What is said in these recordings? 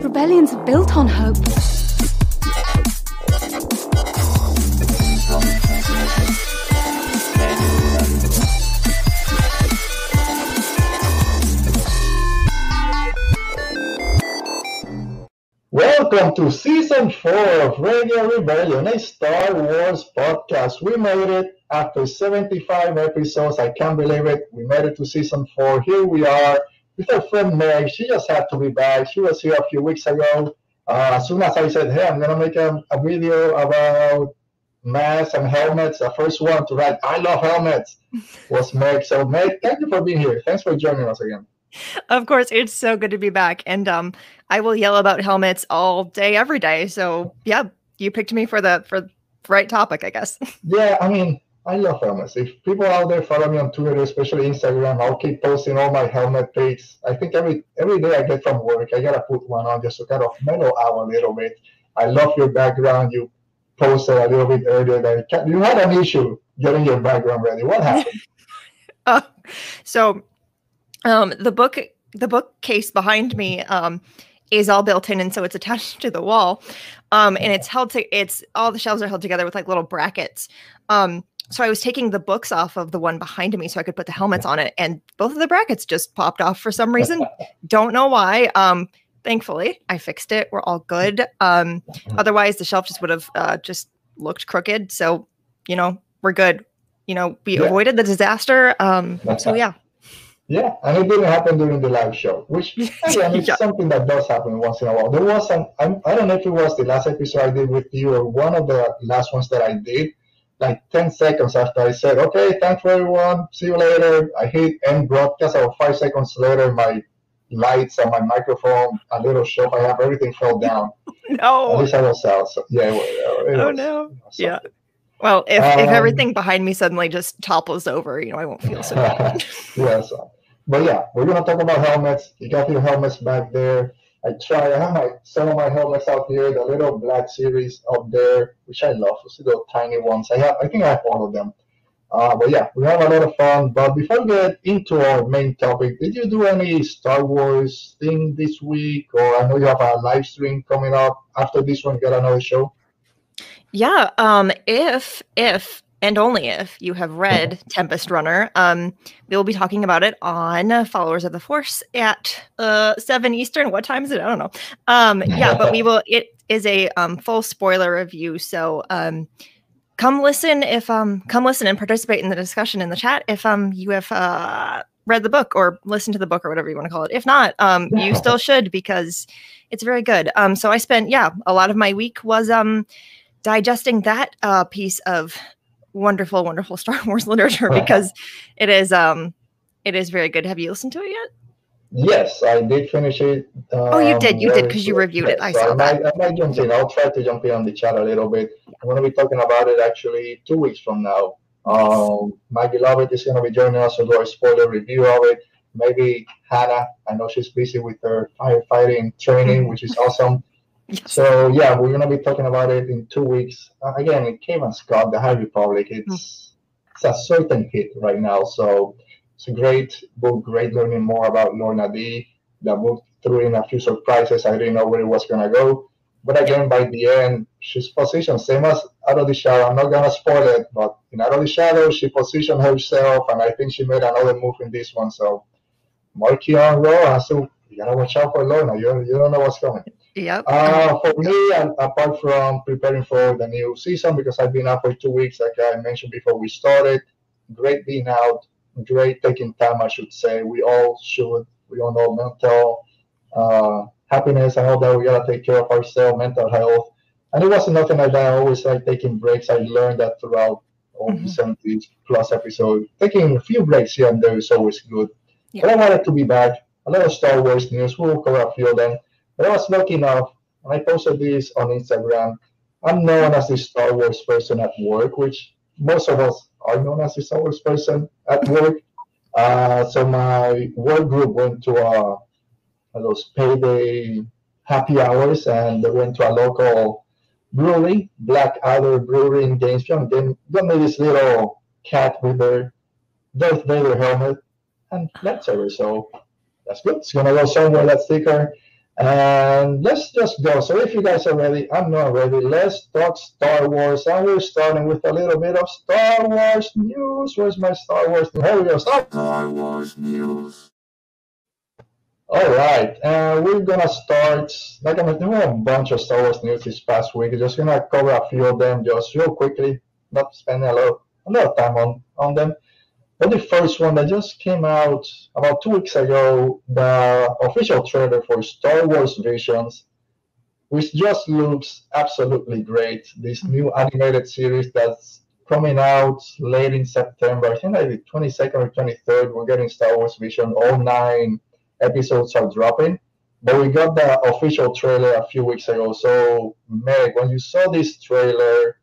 Rebellions are built on hope. Welcome to season four of Radio Rebellion, a Star Wars podcast. We made it after 75 episodes. I can't believe it. We made it to season four. Here we are with our friend Meg. She just had to be back. She was here a few weeks ago. Uh, as soon as I said, hey, I'm going to make a, a video about masks and helmets, the first one to write, I love helmets, was Meg. So, Meg, thank you for being here. Thanks for joining us again. Of course, it's so good to be back. And um, I will yell about helmets all day, every day. So yeah, you picked me for the for the right topic, I guess. Yeah, I mean, I love helmets. If people out there follow me on Twitter, especially Instagram, I'll keep posting all my helmet pics. I think every every day I get from work, I gotta put one on just to kind of mellow out a little bit. I love your background. You posted a little bit earlier that you had an issue getting your background ready. What happened? uh, so um, the book the bookcase behind me um, is all built in and so it's attached to the wall um, and it's held to it's all the shelves are held together with like little brackets um, so i was taking the books off of the one behind me so i could put the helmets on it and both of the brackets just popped off for some reason. Don't know why. Um, thankfully i fixed it. We're all good. Um, otherwise the shelf just would have uh, just looked crooked. So you know we're good. You know we yeah. avoided the disaster. Um, so yeah. Yeah, and it didn't happen during the live show, which again is yeah. something that does happen once in a while. There was some, I'm, I don't know if it was the last episode I did with you or one of the last ones that I did. Like 10 seconds after I said, okay, thanks for everyone, see you later. I hit end broadcast, about five seconds later, my lights and my microphone, a little shelf I have, everything fell down. no. At least I was out. So, yeah. It was, it oh, no. yeah. Well, if, um, if everything behind me suddenly just topples over, you know, I won't feel so bad. yeah, so but yeah, we're gonna talk about helmets. You got your helmets back there. I try. I have my some of my helmets out here, the little black series up there, which I love. You See the tiny ones. I have. I think I have all of them. Uh, but yeah, we have a lot of fun. But before we get into our main topic, did you do any Star Wars thing this week? Or I know you have a live stream coming up after this one. You got another show. Yeah. Um. If if and only if you have read Tempest Runner. Um, we will be talking about it on Followers of the Force at uh, seven Eastern. What time is it? I don't know. Um, yeah, but we will. It is a um, full spoiler review, so um, come listen if um, come listen and participate in the discussion in the chat if um you have uh, read the book or listened to the book or whatever you want to call it. If not, um, you still should because it's very good. Um, so I spent yeah a lot of my week was um digesting that uh, piece of wonderful, wonderful Star Wars literature because it is um it is very good. Have you listened to it yet? Yes, I did finish it. Um, oh, you did. You did because you reviewed it. I so saw I that. Might, I might jump in. I'll try to jump in on the chat a little bit. I'm going to be talking about it actually two weeks from now. Um, Maggie Lovett is going to be joining us to do a spoiler review of it. Maybe Hannah. I know she's busy with her firefighting training, which is awesome. So yeah, we're gonna be talking about it in two weeks. Uh, again, it Cavan Scott, the High Republic. It's mm. it's a certain hit right now. So it's a great book, great learning more about Lourna Dee. The book threw in a few surprises. I didn't know where it was gonna go. But again, by the end, she's positioned same as Out of the Shadow. I'm not gonna spoil it, but in Out of the Shadow, she positioned herself, and I think she made another move in this one. So Marchion Ro. So you gotta watch out for Lourna. You you don't know what's coming. Yep. Uh, for me, apart from preparing for the new season, because I've been out for two weeks, like I mentioned before we started, great being out, great taking time, I should say. We all should. We all know mental uh, happiness and all that. We gotta take care of ourselves, mental health. And it wasn't nothing like that. I always like taking breaks. I learned that throughout all mm-hmm. the 70 plus episodes. Taking a few breaks here and there is always good. Yeah. But I wanted to be back. A lot of Star Wars news. We'll cover a few of them. I was lucky enough, I posted this on Instagram. I'm known as the Star Wars person at work, which most of us are known as the Star Wars person at work. Uh, so my work group went to a, a those payday happy hours, and they went to a local brewery, Black Adder Brewery in Gainesville. And then got me this little cat with their Darth Vader helmet and lightsaber. So that's good. It's gonna go somewhere. That sticker. And let's just go. So if you guys are ready, I'm not ready. Let's talk Star Wars. And we're starting with a little bit of Star Wars news. Where's my Star Wars? Here we go. Start. Star Wars news. All right, and we're gonna start. Like I'm doing a bunch of Star Wars news this past week. Just gonna cover a few of them just real quickly, not spending a lot, a lot of time on on them. But the first one that just came out about two weeks ago, the official trailer for Star Wars Visions, which just looks absolutely great. This new animated series that's coming out late in September. I think like the 22nd or 23rd, we're getting Star Wars Vision. All nine episodes are dropping. But we got the official trailer a few weeks ago. So, Meg, when you saw this trailer,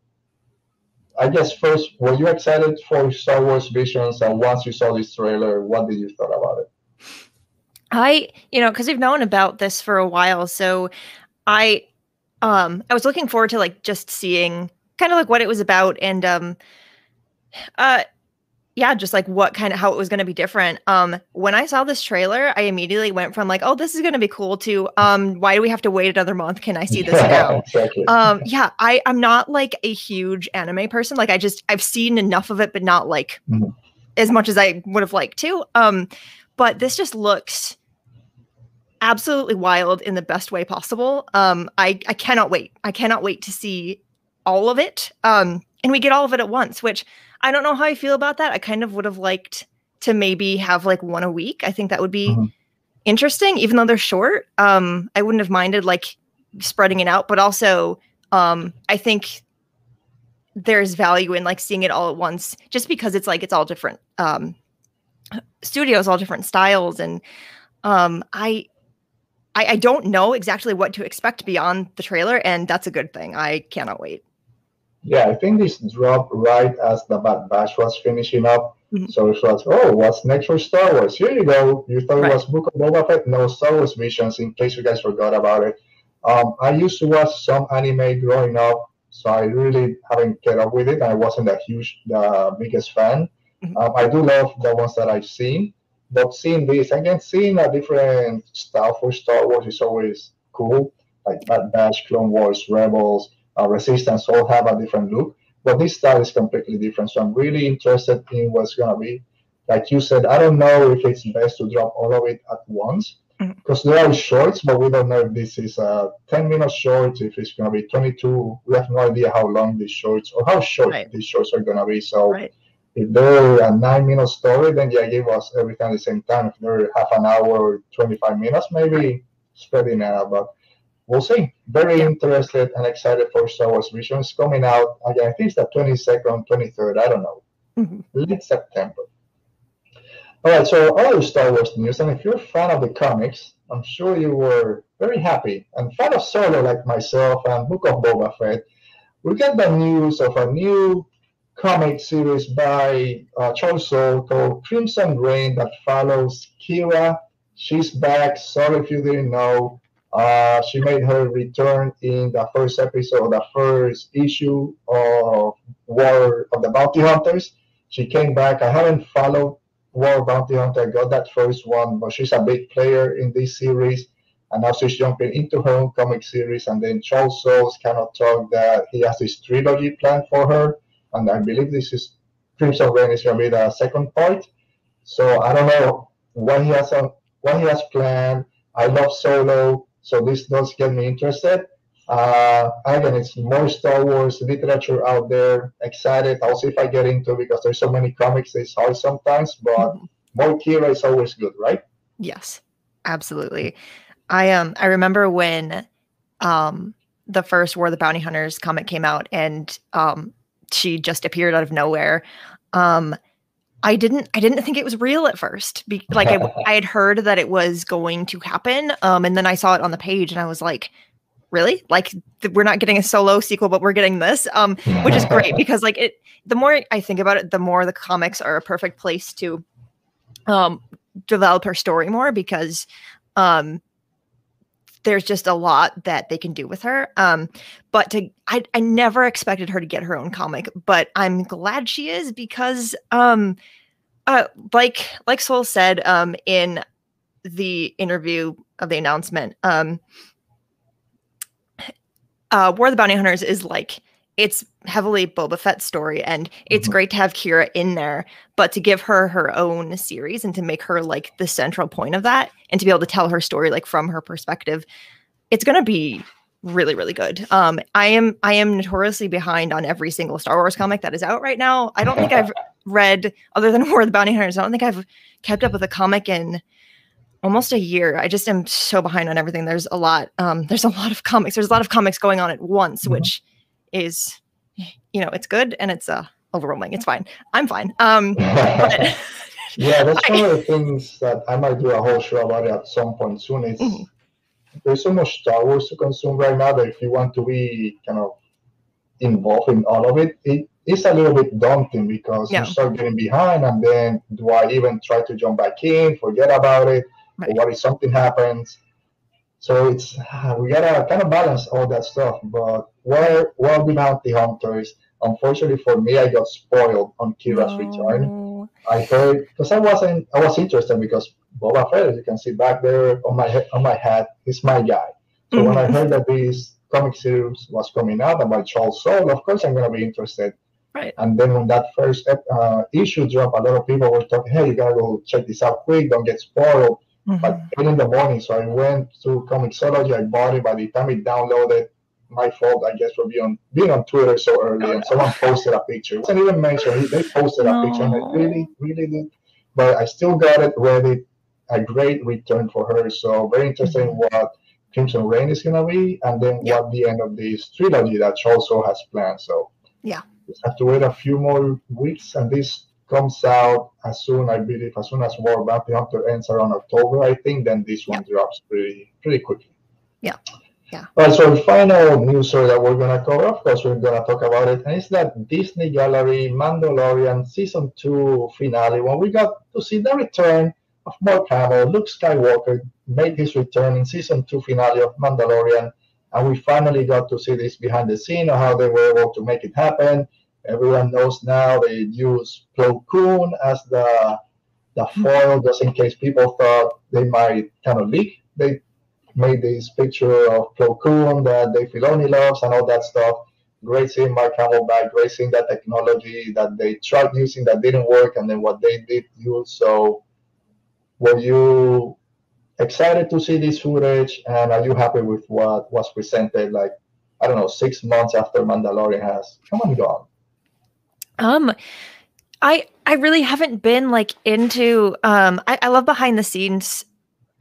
I guess first, were you excited for Star Wars Visions? And once you saw this trailer, what did you thought about it? I, you know, because we've known about this for a while, so I, um, I was looking forward to like just seeing kind of like what it was about, and um, uh, yeah, just like what kind of how it was going to be different. Um, when I saw this trailer, I immediately went from like, oh, this is going to be cool to um, why do we have to wait another month? Can I see this now? exactly. um, yeah, I I'm not like a huge anime person. Like I just I've seen enough of it, but not like Mhm. as much as I would have liked to. Um, but this just looks absolutely wild in the best way possible. Um, I I cannot wait. I cannot wait to see all of it. Um, and we get all of it at once, which I don't know how I feel about that. I kind of would have liked to maybe have like one a week. I think that would be Mhm. interesting, even though they're short. Um, I wouldn't have minded like spreading it out, but also um, I think there's value in like seeing it all at once, just because it's like it's all different um, studios, all different styles, and um, I, I I don't know exactly what to expect beyond the trailer, and that's a good thing. I cannot wait. Yeah, I think this dropped right as the Bad Batch was finishing up. Mhm. So it was, oh, what's next for Star Wars? Here you go. You thought Right. it was Book of Boba Fett? No, Star Wars Visions, in case you guys forgot about it. Um, I used to watch some anime growing up, so I really haven't kept up with it. I wasn't a huge, the biggest fan. Mhm. Um, I do love the ones that I've seen, but seeing this, again, seeing a different style for Star Wars is always cool. Like Bad Batch, Clone Wars, Rebels, uh, Resistance all have a different look, but this style is completely different. So I'm really interested in what's gonna be. Like you said, I don't know if it's best to drop all of it at once because there are shorts, but we don't know if this is a 10 minute short, if it's gonna be 22. We have no idea how long these shorts or how short Right. these shorts are gonna be. So Right. if they're a nine minute story, then yeah, give us everything at the same time. If they're half an hour or 25 minutes, maybe spreading it out. But we'll see. Very Yeah. interested and excited for Star Wars Visions coming out. Again, I think it's the 22nd, 23rd. I don't know. Mhm. Late September. All right, so other Star Wars news, and if you're a fan of the comics, I'm sure you were very happy and fan of Solo like myself and Book of Boba Fett. We got the news of a new comic series by uh, Charles Soule called Crimson Reign that follows Qi'ra. She's back. Sorry if you didn't know. Uh, she made her return in the first episode, the first issue of War of the Bounty Hunters. She came back. I haven't followed War of Bounty Hunter. I got that first one, but she's a big player in this series. And now she's jumping into her own comic series. And then Charles Soules kind of talked that he has this trilogy planned for her. And I believe this is Crimson Reign is going to be the second part. So I don't know what he has on, what he has planned. I love Solo, so this does get me interested. Uh, again, it's more Star Wars literature out there. Excited. I'll see if I get into it because there's so many comics. It's hard sometimes, but Mhm. more Qi'ra is always good, right? Yes, absolutely. I um I remember when um the first War of the Bounty Hunters comic came out and um she just appeared out of nowhere. Um I didn't I didn't think it was real at first. Be- like I, I had heard that it was going to happen um and then I saw it on the page and I was like really? Like th- we're not getting a solo sequel but we're getting this. Um which is great because like it the more I think about it the more the comics are a perfect place to um develop her story more because um there's just a lot that they can do with her um but to I, I never expected her to get her own comic but i'm glad she is because um uh like like Soule said um in the interview of the announcement. Um, uh, War of the Bounty Hunters is like it's heavily Boba Fett story, and it's Mhm. great to have Qi'ra in there, but to give her her own series and to make her like the central point of that, and to be able to tell her story like from her perspective, it's gonna be really really good. Um, I am I am notoriously behind on every single Star Wars comic that is out right now. I don't think I've read other than War of the Bounty Hunters. I don't think I've kept up with a comic in almost a year. I just am so behind on everything. There's a lot. Um, there's a lot of comics. There's a lot of comics going on at once, Mhm. which is, you know, it's good and it's uh overwhelming. It's fine. I'm fine. Um, but yeah, that's one of the things that I might do a whole show about it at some point soon. Is Mhm. there's so much Star Wars to consume right now that if you want to be kind of involved in all of it, it is a little bit daunting because Yeah. you start getting behind, and then do I even try to jump back in, forget about it, or Right. what if something happens? So it's we gotta kind of balance all that stuff. But War of the Bounty Hunters, unfortunately for me, I got spoiled on Qi'ra's return. I heard because I wasn't I was interested because Boba Fett, as you can see back there on my head, on my hat, is my guy. So when I heard that this comic series was coming out by Charles Soule, of course I'm gonna be interested. Right. And then when that first uh, issue dropped, a lot of people were talking, "Hey, you gotta go check this out quick! Don't get spoiled." Mhm. Like eight in the morning, so I went to Comixology. I bought it. By the time it downloaded, my fault, I guess, for being on being on Twitter so early, and someone posted a picture. It wasn't even mentioned. He- They posted a picture, and No. I really, really did. But I still got it ready. A great return for her. So very interested in mm-hmm. what Crimson Reign is gonna be, and then Yeah. what the end of this trilogy that Charles also has planned. So Yeah. just have to wait a few more weeks, and this comes out as soon, I believe, as soon as War Bounty Hunter ends around October, I think. Then this one drops pretty pretty quickly. Yeah. Yeah. So the final news story that we're gonna cover, of course, we're gonna talk about it, and it's that Disney Gallery Mandalorian season two finale when we got to see the return of Mark Hamill, Luke Skywalker made his return in season two finale of Mandalorian, and we finally got to see this behind the scene of how they were able to make it happen. Everyone knows now they use Plo Koon as the the foil, just in case people thought they might kind of leak. They made this picture of Plo Koon that Dave Filoni loves and all that stuff. Great seeing Mark Hamill back. Great seeing that technology that they tried using that didn't work, and then what they did use. So, were you excited to see this footage, and are you happy with what was presented? Like, I don't know, six months after Mandalorian has come and gone. Um, I I really haven't been like into um I, I love behind the scenes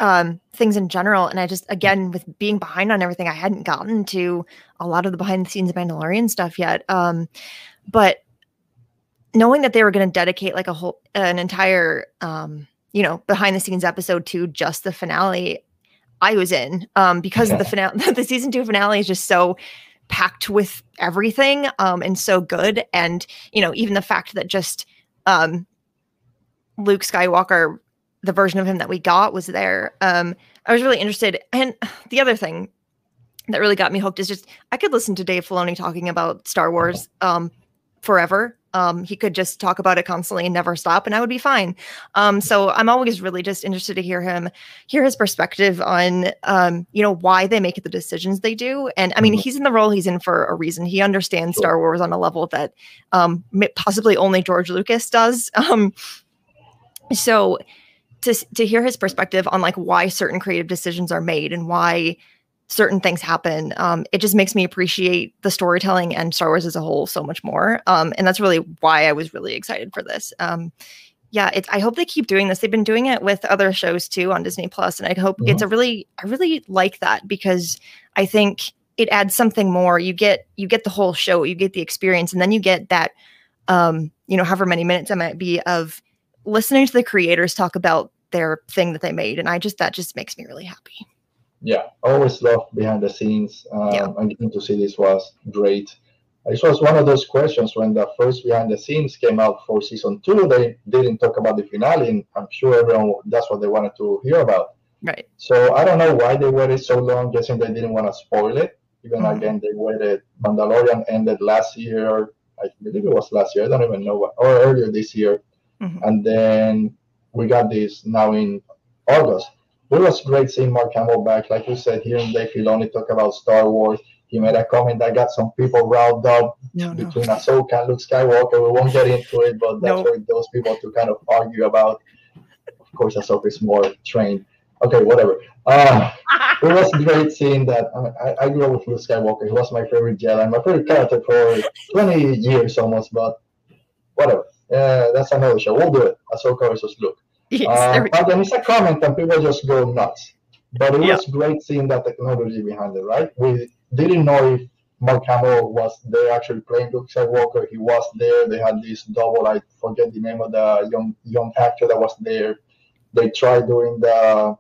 um things in general. And I just again with being behind on everything I hadn't gotten to a lot of the behind the scenes Mandalorian stuff yet. Um but knowing that they were going to dedicate like a whole an entire um you know behind the scenes episode to just the finale I was in. Um because the finale the season 2 finale is just so packed with everything um and so good. And you know even the fact that just um Luke Skywalker the version of him that we got was there. Um I was really interested. And the other thing that really got me hooked is just I could listen to Dave Filoni talking about Star Wars um forever. Um he could just talk about it constantly and never stop and I would be fine. Um so I'm always really just interested to hear him hear his perspective on um you know why they make the decisions they do. And i mean Mhm. he's in the role he's in for a reason. He understands Sure. star wars on a level that um possibly only george lucas does. Um so to to hear his perspective on like why certain creative decisions are made and why certain things happen um it just makes me appreciate the storytelling and star wars as a whole so much more um and that's really why i was really excited for this um yeah it's i hope they keep doing this. They've been doing it with other shows too on disney plus and i hope it's a really i really like that because i think it adds something more. You get you get the whole show you get the experience and then you get that um you know however many minutes it might be of listening to the creators talk about their thing that they made and i just that just makes me really happy Yeah, always love behind the scenes. Um, Yeah. And getting to see this was great. This was one of those questions when the first behind the scenes came out for season two. They didn't talk about the finale, and I'm sure everyone that's what they wanted to hear about. right So I don't know why they waited so long. Guessing they didn't want to spoil it. Even Mhm. again, they waited. Mandalorian ended last year. I believe it was last year. I don't even know what, or earlier this year. Mhm. And then we got this now in August. it was great seeing Mark Hamill back. Like you said, hearing Dave Filoni talk about Star Wars, he made a comment that got some people riled up No, no. between Ahsoka and Luke Skywalker. We won't get into it, but that's No. where those people to kind of argue about. Of course, Ahsoka is more trained. Okay, whatever. Uh, it was great seeing that. I, mean, I, I grew up with Luke Skywalker. He was my favorite Jedi, my favorite character for 20 years almost, but whatever. Uh, that's another show. We'll do it. Ahsoka versus Luke. Yes, Uh, but then it's a comment and people just go nuts. But it Yeah. was great seeing that technology behind it, right? We didn't know if Mark Hamill was there actually playing Luke Skywalker. He was there. They had this double, I forget the name of the young young actor that was there. They tried doing the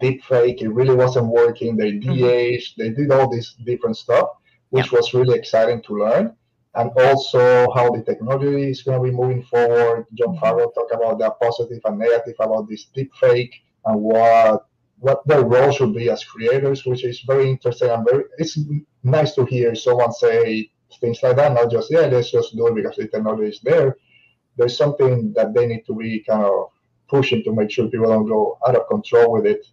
deep fake. It really wasn't working. They Mhm. de-aged. They did all this different stuff, which was really exciting to learn. And also how the technology is going to be moving forward. Jon. Favreau talked about the positive and negative about this deep fake and what what their role should be as creators, which is very interesting and very it's nice to hear someone say things like that, not just yeah, let's just do it because the technology is there. There's something that they need to be kind of pushing to make sure people don't go out of control with it.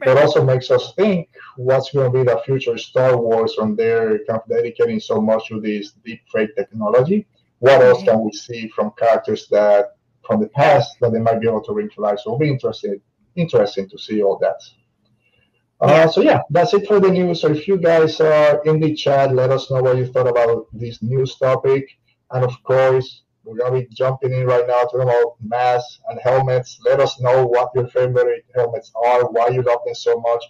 But also makes us think what's going to be the future Star Wars when they're kind of dedicating so much to this deep fake technology. What else can we see from characters that from the past that they might be able to bring to life? So it'll be interesting, interesting to see all that. Uh, so yeah, that's it for the news. So if you guys are in the chat, let us know what you thought about this news topic. And of course, we're gonna be jumping in right now talking about masks and helmets. Let us know what your favorite helmets are, why you love them so much.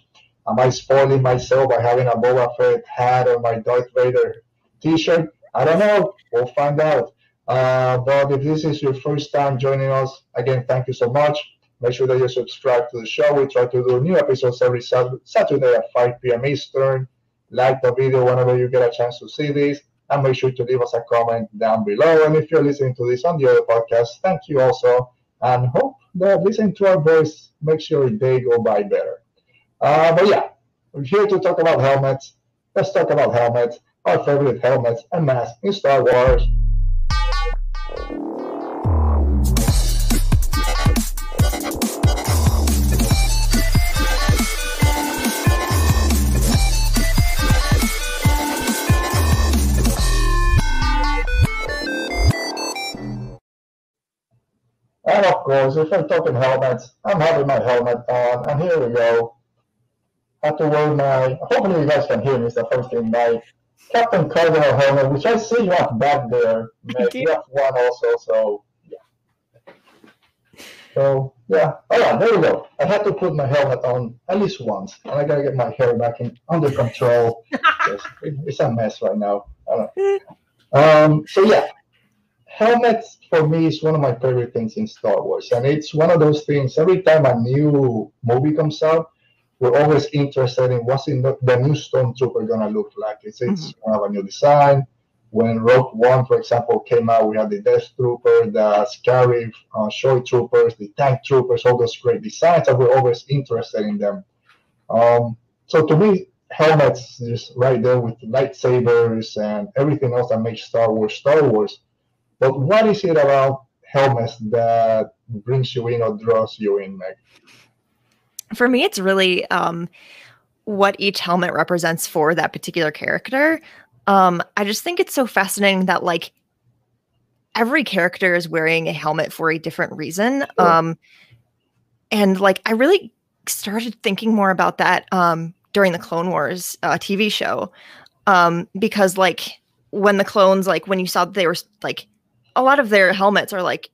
Am I spoiling myself by having a Boba Fett hat or my Darth Vader T-shirt? I don't know. We'll find out. Uh, but if this is your first time joining us, again, thank you so much. Make sure that you subscribe to the show. We try to do new episodes every Saturday at 5 p.m. Eastern. Like the video whenever you get a chance to see this, and make sure to leave us a comment down below. And if you're listening to this on the other podcast, thank you also, and hope that listening to our voice makes your day go by better. Uh, but yeah, we're here to talk about helmets. Let's talk about helmets, our favorite helmets and masks in Star Wars. Course, if we're talking helmets, I'm having my helmet on, and here we go. I Have to wear my. Hopefully, you guys can hear me. It's the first thing. My Captain Cardinal helmet, which I see you have back there. You. Have one also, so yeah. So yeah, oh yeah, there we go. I had to put my helmet on at least once, and I gotta get my hair back in under control. It's a mess right now. I don't know. Um, so yeah, helmets for me is one of my favorite things in Star Wars, and it's one of those things. Every time a new movie comes out, we're always interested in what's in the, the new stormtrooper gonna look like. It's it's gonna have a new design. When Rogue One, for example, came out, we had the Death Trooper, the Scarif, uh, Shore Troopers, the Tank Troopers, all those great designs, and we're always interested in them. Um, so to me, helmets just right there with lightsabers and everything else that makes Star Wars Star Wars. But what is it about helmets that brings you in or draws you in, Meg? For me, it's really um, what each helmet represents for that particular character. Um, I just think it's so fascinating that like every character is wearing a helmet for a different reason. Sure. Um, and like I really started thinking more about that um, during the Clone Wars uh, TV show um, because like when the clones like when you saw that they were like a lot of their helmets are like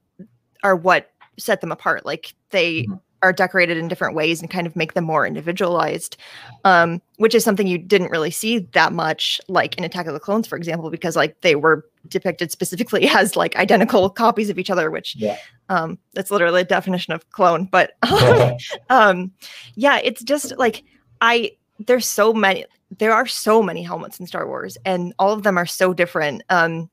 are what set them apart. Like they Mhm. are decorated in different ways and kind of make them more individualized, um, which is something you didn't really see that much, like in Attack of the Clones, for example, because like they were depicted specifically as like identical copies of each other, which Yeah. um, that's literally a definition of clone. But um, yeah, it's just like I there's so many there are so many helmets in Star Wars, and all of them are so different. Um,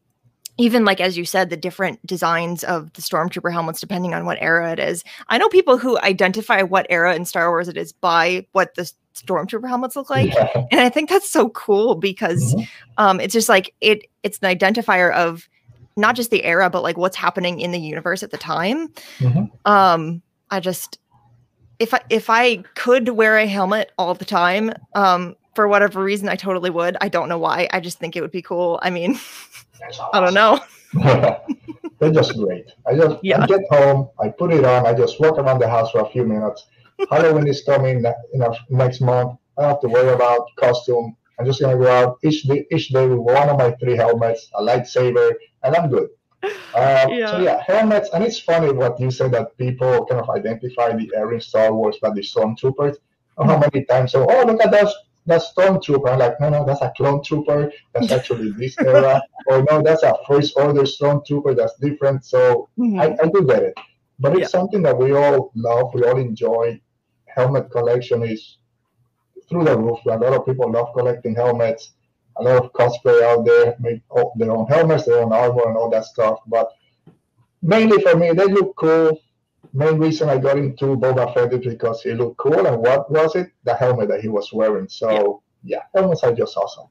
even like as you said, the different designs of the stormtrooper helmets, depending on what era it is. I know people who identify what era in Star Wars it is by what the stormtrooper helmets look like, Yeah. and I think that's so cool because Mhm. um, it's just like it it's an identifier of not just the era, but like what's happening in the universe at the time. Mhm. Um, I just if I if I could wear a helmet all the time, um, for whatever reason, I totally would. I don't know why. I just think it would be cool. I mean, I don't know. They're just great. I just Yeah. I get home, I put it on, I just walk around the house for a few minutes. Halloween is coming ne- you know, next month. I don't have to worry about costume. I'm just gonna go out each day, each day with one of my three helmets, a lightsaber, and I'm good. Um, So Yeah. yeah, helmets, and it's funny what you said that people kind of identify the air in Star Wars by the stormtroopers. Oh, how many times? So, oh, look at that, that stormtrooper. I'm like, no, no, that's a clone trooper. That's actually this era. or no, that's a first order stormtrooper. That's different. So Mhm. I, I do get it, but it's Yeah. something that we all love. We all enjoy. Helmet collection is through the roof. A lot of people love collecting helmets. A lot of cosplay out there make all- their own helmets, their own armor, and all that stuff. But mainly for me, they look cool. Main reason I got into Boba Fett is because he looked cool. And what was it? The helmet that he was wearing. So yeah, helmets are just awesome.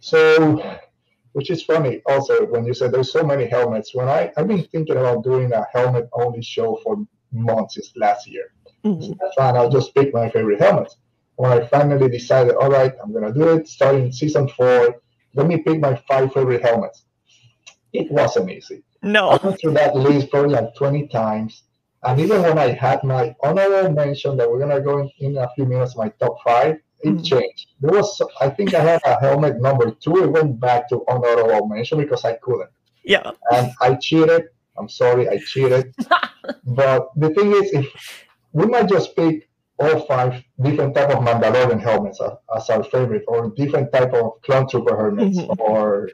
So, which is funny also when you said there's so many helmets. When I I've been thinking about doing a helmet only show for months since last year. Mhm. That's fine. I'll just pick my favorite helmets. When I finally decided, all right, I'm gonna do it starting season four. Let me pick my five favorite helmets. It wasn't easy. I No. went through that list probably like 20 times. And even when I had my honorable mention that we're gonna go in, in a few minutes, my top five, it Mhm. changed. There was, I think I had a helmet number two. It went back to honorable mention because I couldn't, Yeah. and I cheated. I'm sorry, I cheated. but the thing is, if we might just pick all five different type of Mandalorian helmets as, as our favorite, or different type of clone trooper helmets, Mhm. or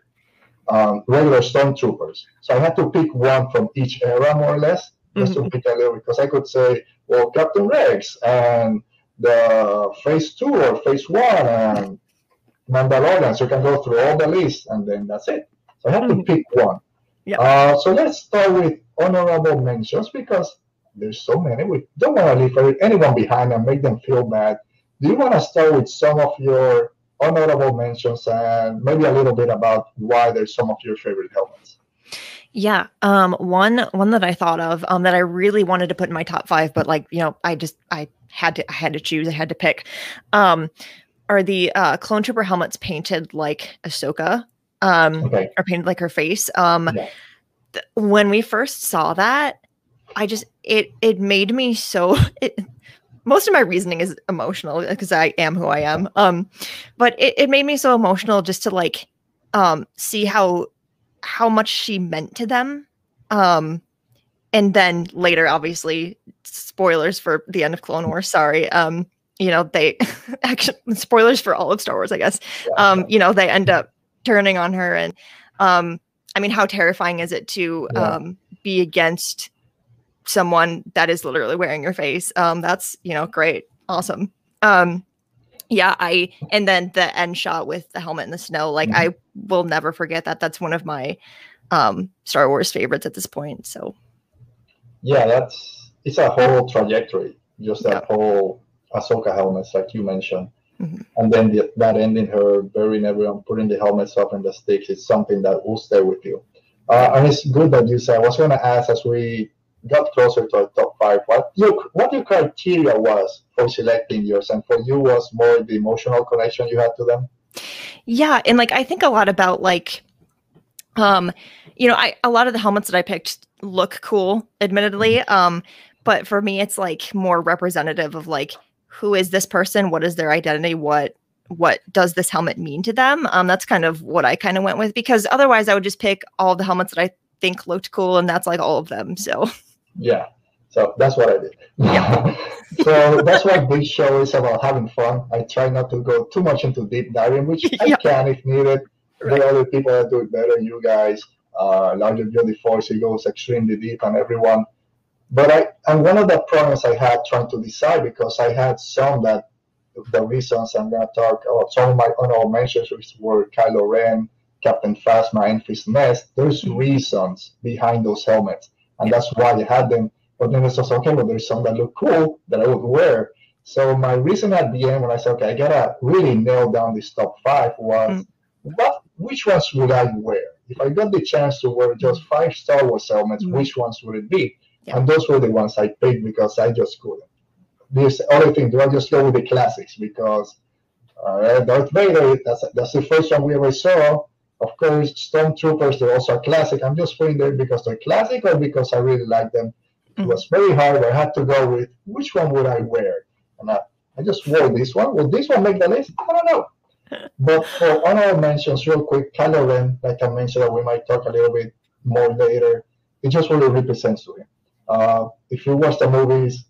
um, regular stormtroopers. So I had to pick one from each era, more or less, just to pick a little. Because I could say, well, Captain Rex and the Phase Two or Phase One and Mandalorian. So you can go through all the list, and then that's it. So I have to Mhm. pick one. Yeah. Uh, so let's start with honorable mentions because there's so many. We don't want to leave anyone behind and make them feel bad. Do you want to start with some of your honorable mentions and maybe a little bit about why they're some of your favorite helmets? Yeah. Um one one that I thought of um that I really wanted to put in my top 5 but like, you know, I just I had to I had to choose, I had to pick. Um are the uh clone trooper helmets painted like Ahsoka um Okay. or painted like her face. Um Yeah. th- when we first saw that, I just it it made me so it, most of my reasoning is emotional because I am who I am. Um, but it, it made me so emotional just to like um see how how much she meant to them. Um and then later, obviously, spoilers for the end of Clone Wars, sorry. Um, you know, they actually spoilers for all of Star Wars, I guess um, you know, they end up turning on her. And um, I mean, how terrifying is it to Yeah. um, be against someone that is literally wearing your face? Um, that's, you know, great. Awesome. Um, yeah, I, and then the end shot with the helmet in the snow, like, I will never forget that. That's one of my um, Star Wars favorites at this point. So, Yeah, that's it's a whole trajectory. Just that whole Ahsoka helmets, like you mentioned, Mhm. and then the, that ending her burying everyone, putting the helmets up and the sticks is something that will stay with you. Uh, and it's good that you said. I was going to ask as we got closer to our top five, what your what your criteria was for selecting yours, and for you was more the emotional connection you had to them. Yeah, and like I think a lot about like um you know, I a lot of the helmets that I picked look cool, admittedly. Um but for me it's like more representative of like who is this person? What is their identity? What what does this helmet mean to them? Um that's kind of what I kind of went with because otherwise I would just pick all the helmets that I think looked cool and that's like all of them. So Yeah. So that's what I did. Yeah. so that's why this show is about having fun. I try not to go too much into deep diving, which I Yeah. can if needed. There are other people that do it better. You guys, uh, Larger beauty Force, it goes extremely deep on everyone. But I, and one of the problems I had trying to decide because I had some that the reasons I'm going to talk about some of my honorable mentions which were Kylo Ren, Captain Phasma, and Enfys Nest. There's Mhm. reasons behind those helmets, and that's why I had them. But then it's also okay, but there's some that look cool that I would wear. So my reason at the end when I said, okay, I gotta really nail down this top five was Mm. what which ones would I wear? If I got the chance to wear just five Star Wars helmets, Mm. which ones would it be? Yeah. And those were the ones I picked because I just couldn't. this other thing, do I just go with the classics because uh, Darth Vader? That's that's the first one we ever saw. Of course, Stormtroopers, they're also a classic. I'm just putting them because they're classic or because I really like them. It was very hard. I had to go with which one would I wear, and I, I just wore this one. Will this one make the list? I don't know. But for honorable mentions, real quick, Kylo Ren, like I mentioned, that we might talk a little bit more later. It just really represents to him. Uh, if you watch the movies,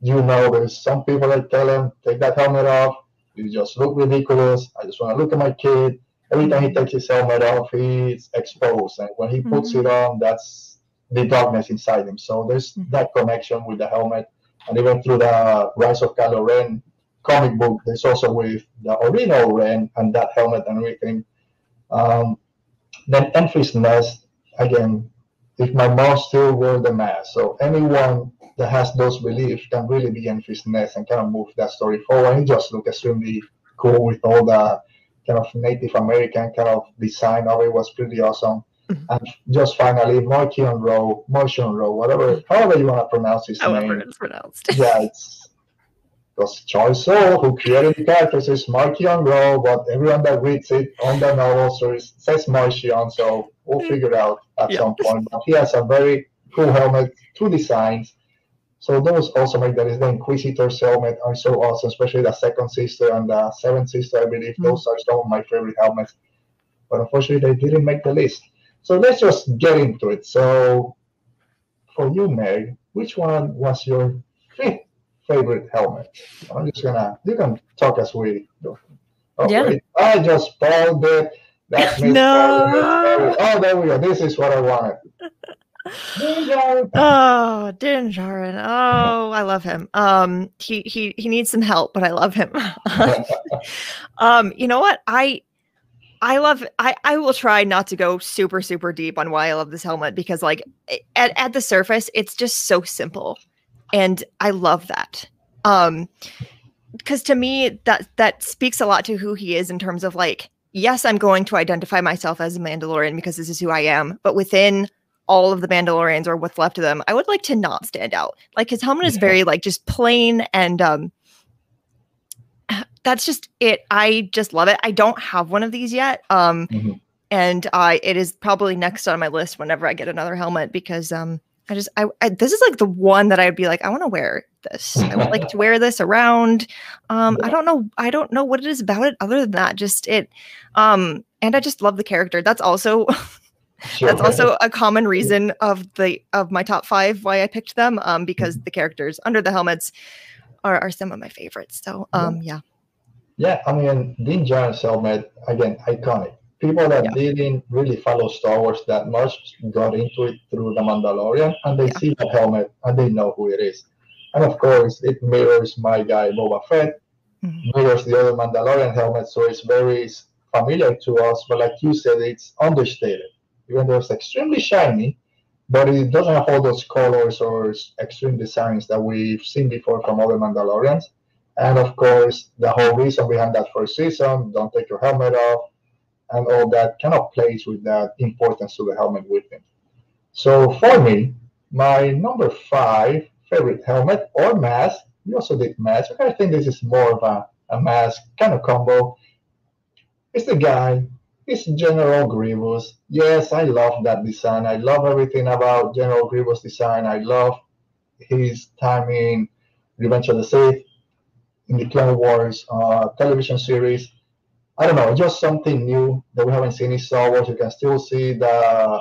you know there's some people that tell him, take that helmet off. You just look ridiculous. I just want to look at my kid. Every time he takes his helmet off, he's exposed. And when he puts Mhm. it on, that's the darkness inside him. So there's Mhm. that connection with the helmet. And even through the Rise of Kylo Ren comic book, there's also with the original Ren and that helmet and everything. Um, then Enfys Nest, again, if my mom still wore the mask, so anyone that has those beliefs can really be Enfys Nest and kind of move that story forward. He just look extremely cool with all the kind of Native American kind of design of it was pretty awesome. Mhm. And just finally, Markion Rowe, Martian Rowe, whatever, however you want to pronounce his However, name. it's pronounced. Yeah, it's because Charles Soule, who created the character, says Markion Rowe, but everyone that reads it on the novel so it says Martian, so we'll figure it out at Yeah. some point. But he has a very cool helmet, two designs. So those also make that is the Inquisitor's helmet are so awesome, especially the second sister and the seventh sister, I believe. Mhm. Those are some of my favorite helmets. But unfortunately, they didn't make the list. So let's just get into it. So for you, Meg, which one was your fifth favorite helmet? I'm just gonna you can talk as we go. Oh, Yeah. wait. I just spoiled it. That's me. No. Oh, there we go. This is what I wanted. Oh, Din Djarin. Oh, I love him. Um, he he he needs some help, but I love him. um, you know what? I I love I I will try not to go super super deep on why I love this helmet because like at at the surface it's just so simple. And I love that. Um because to me that that speaks a lot to who he is in terms of like yes, I'm going to identify myself as a Mandalorian because this is who I am, but within all of the Mandalorians or what's left of them, I would like to not stand out. Like his helmet is very like just plain and um that's just it. I just love it. I don't have one of these yet. Um Mhm. and I it is probably next on my list whenever I get another helmet because um I just I, I this is like the one that I'd be like I want to wear this. I would like to wear this around. Um I don't know I don't know what it is about it other than that just it um and I just love the character. That's also that's also a common reason of the of my top five why I picked them. Um, because the characters under the helmets are, are some of my favorites. So um, yeah, Yeah, I mean, Din Djarin's helmet, again, iconic. People that Yeah. didn't really follow Star Wars that much got into it through The Mandalorian, and they Yeah. see the helmet and they know who it is. And of course, it mirrors my guy Boba Fett, Mhm. mirrors the other Mandalorian helmet, so it's very familiar to us. But like you said, it's understated, even though it's extremely shiny, but it doesn't hold those colors or extreme designs that we've seen before from other Mandalorians. And of course, the whole reason behind that first season, don't take your helmet off, and all that kind of plays with that importance to the helmet with him. So for me, my number five favorite helmet or mask, we also did mask. I think this is more of a, a mask kind of combo. It's the guy, it's General Grievous. Yes, I love that design. I love everything about General Grievous design. I love his time in Revenge of the Sith, in the Clone Wars uh, television series. I don't know, just something new that we haven't seen in Star Wars. You can still see the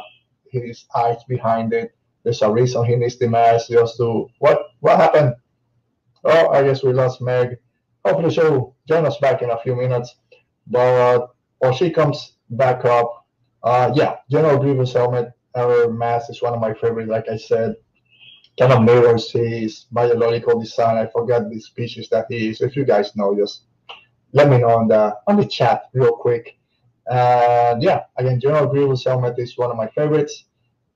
his eyes behind it. There's a reason he needs the mask just to what what happened? Oh, I guess we lost Meg. Hopefully she'll join us back in a few minutes. But or she comes back up. Uh yeah, General Grievous helmet or mask is one of my favorites, like I said. Kind of mirrors his biological design. I forgot the species that he is. If you guys know, just let me know on the on the chat real quick. And yeah, again, General Grievous helmet is one of my favorites.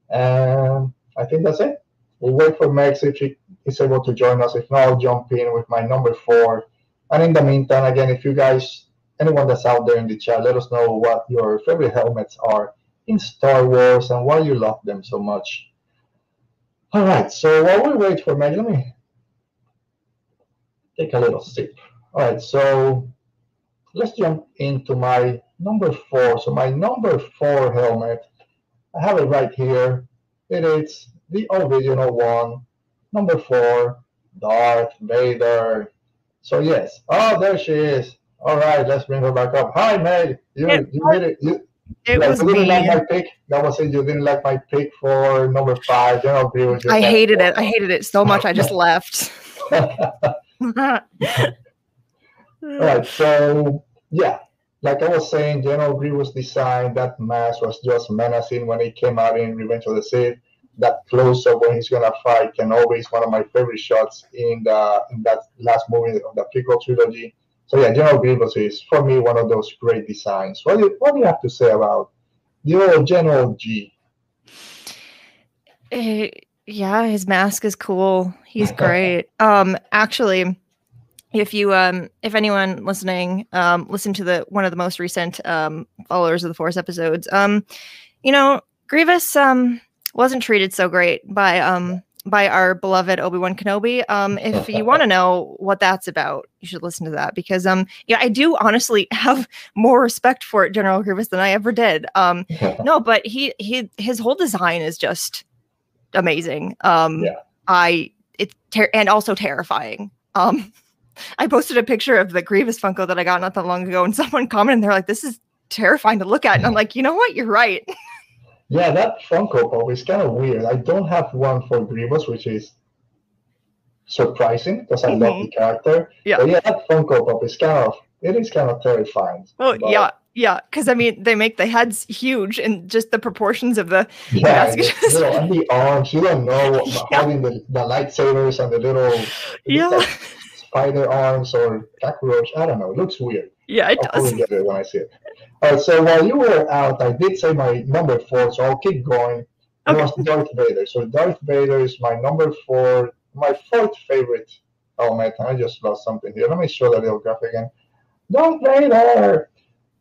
And I think that's it. We'll wait for Max if he is able to join us. If not, I'll jump in with my number four. And in the meantime, again, if you guys, anyone that's out there in the chat, let us know what your favorite helmets are in Star Wars and why you love them so much. All right, so while we wait for Meg, let me take a little sip. All right, so let's jump into my number four. So my number four helmet, I have it right here. It is the original one, number four, Darth Vader. So yes, oh there she is. All right, let's bring her back up. Hi, Meg. You, you did it. You, It like, was you didn't me. like my pick. That was it. You didn't like my pick for number five. You I said- hated it. I hated it so much. I just left. All right, so yeah, like I was saying, General Grievous design, that mask was just menacing when it came out in Revenge of the Sith. That close up when he's gonna fight Kenobi is one of my favorite shots in the in that last movie of the prequel trilogy. So yeah, General Grievous is for me one of those great designs. What do you, what do you have to say about the old General G? Eh, yeah, his mask is cool. He's great. um, actually, if you um, if anyone listening um, listen to the one of the most recent um followers of the Force episodes, um, you know, Grievous um wasn't treated so great by um by our beloved Obi-Wan Kenobi. Um, if you want to know what that's about, you should listen to that because um, yeah, I do honestly have more respect for General Grievous than I ever did. Um, no, but he he his whole design is just amazing. Um Yeah. I it's ter- and also terrifying. Um I posted a picture of the Grievous Funko that I got not that long ago, and someone commented, they're like, "This is terrifying to look at," and I'm like, "You know what? You're right." Yeah, that Funko Pop is kind of weird. I don't have one for Grievous, which is surprising because I love mm-hmm. the character. Yeah. But yeah, that Funko Pop is kind of it is kind of terrifying. Oh But, yeah, yeah. Because I mean, they make the heads huge, and just the proportions of the Yeah, the, just- you know, and the arms, you don't know Yeah. holding the, the lightsabers and the little yeah, like spider arms or cockroach. I don't know. It looks weird. yeah. It I'll does. get it when I see it. All right, so while you were out, I did say my number four, so I'll keep going. It was Darth Vader. So Darth Vader is my number four, my fourth favorite Oh helmet. I just lost something here. Let me show the little graphic again. Darth Vader.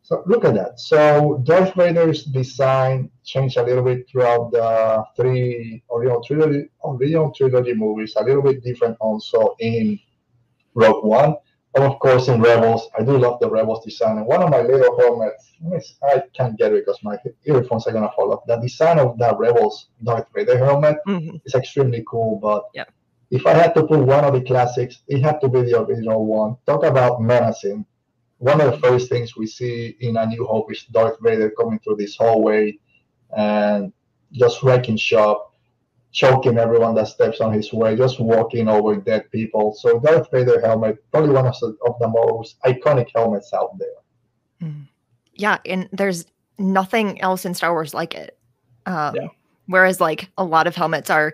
So look at that. So Darth Vader's design changed a little bit throughout the three original trilogy, original trilogy movies. A little bit different also in Rogue One. And of course, in Rebels, I do love the Rebels design. And one of my little helmets, let me s- I can't get it because my earphones are gonna fall off. The design of the Rebels Darth Vader helmet Mhm. is extremely cool. But Yeah. if I had to put one of the classics, it had to be the original one. Talk about menacing. One of the first things we see in A New Hope is Darth Vader coming through this hallway and just wrecking shop choking everyone that steps on his way, just walking over dead people. So Darth Vader helmet, probably one of the, of the most iconic helmets out there. yeah and there's nothing else in star wars like it um, Yeah. whereas like a lot of helmets are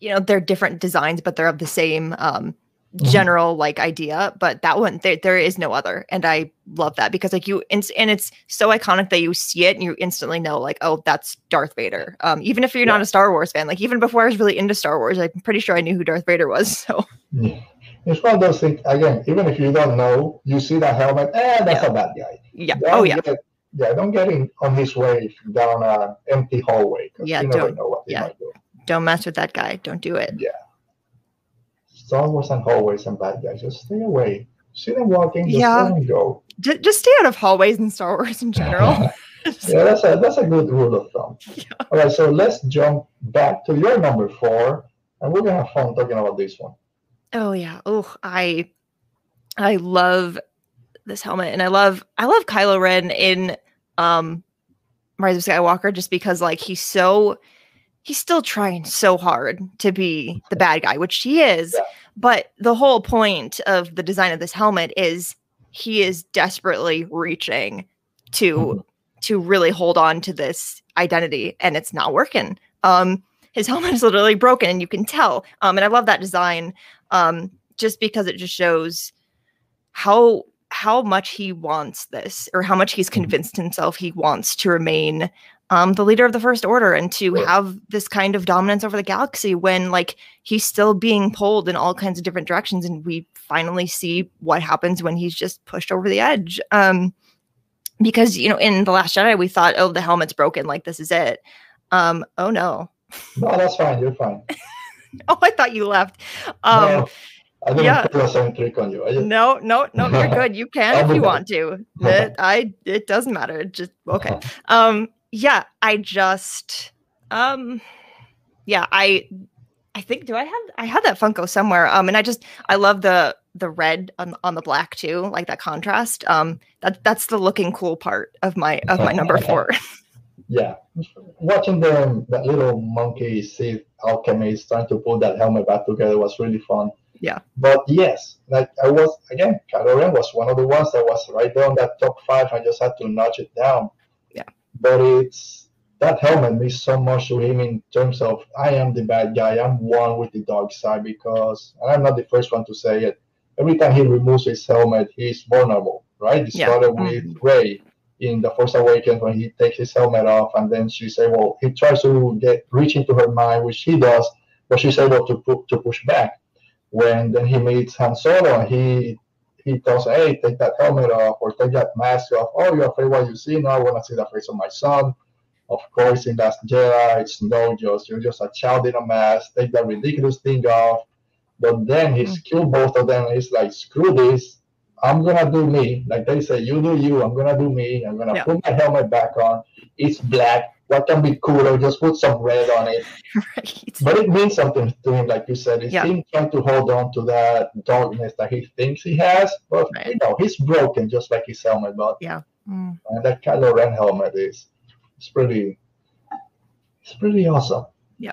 you know they're different designs but they're of the same um, Mhm. general like idea but that one there, there is no other and i love that because like you ins- and it's so iconic that you see it and you instantly know like oh that's darth vader um, even if you're not a star wars fan like even before i was really into star wars i'm pretty sure i knew who darth vader was so Yeah. It's one of those things, again, even if you don't know, you see that helmet, eh, that's a bad guy. yeah Don't oh yeah Get, yeah, don't get in on his way down an empty hallway Yeah, you don't- know what he yeah. might do. don't mess with that guy don't do it Star Wars and hallways and bad guys, just stay away. See them walking, just Yeah. let them go. J- just stay out of hallways in star wars in general yeah, that's a that's a good rule of thumb. All right, so let's jump back to your number four, and we're gonna have fun talking about this one. Oh yeah. Oh, I I love this helmet and I love I love Kylo Ren in um Rise of Skywalker just because like he's so he's still trying so hard to be the bad guy, which he is. Yeah. But the whole point of the design of this helmet is he is desperately reaching to Mhm. to really hold on to this identity and it's not working. Um his helmet is literally broken and you can tell. Um and I love that design um just because it just shows how how much he wants this or how much he's convinced himself he wants to remain um the leader of the first order and to have this kind of dominance over the galaxy when like he's still being pulled in all kinds of different directions and we finally see what happens when he's just pushed over the edge um because you know in the last jedi we thought oh the helmet's broken like this is it um oh no No, that's fine. You're fine. oh i thought you left um no, I didn't Yeah. pull a same trick on you. Just, No, no, no, you're good. You can if you want to. It, I it doesn't matter. Just okay. Um yeah, I just um yeah, I I think do I have I have that Funko somewhere. Um and I just I love the the red on on the black too, like that contrast. Um that that's the looking cool part of my of my number 4. yeah. Watching them, that little monkey see alchemist trying to pull that helmet back together was really fun. Yeah. But yes, like I was again, Kylo Ren was one of the ones that was right there on that top five. I just had to notch it down. But it's that helmet means so much to him in terms of I am the bad guy. I'm one with the dark side because and I'm not the first one to say it. Every time he removes his helmet, he's vulnerable, right? It Yeah. started mm-hmm. with Rey in the Force Awakens when he takes his helmet off, and then she's Well, He tries to get reach into her mind, which he does, but she's able to pu- to push back. When then he meets Han Solo, and he he tells "Hey, take that helmet off or take that mask off. Oh, you're afraid what you see? No, I want to see the face of my son." Of course, in Last Jedi, it's no just you're just a child in a mask. Take that ridiculous thing off. But then he's mm. killed both of them. He's like, "Screw this! I'm gonna do me." Like they say, "You do you. I'm gonna do me. I'm gonna Yeah. put my helmet back on. It's black. What can be cooler? Just put some red on it." right. But it means something to him, like you said. It's Yeah. him trying to hold on to that darkness that he thinks he has. But Right. you know, he's broken just like his helmet. But Mm. and that Kylo Ren helmet is it's pretty it's pretty awesome. Yeah.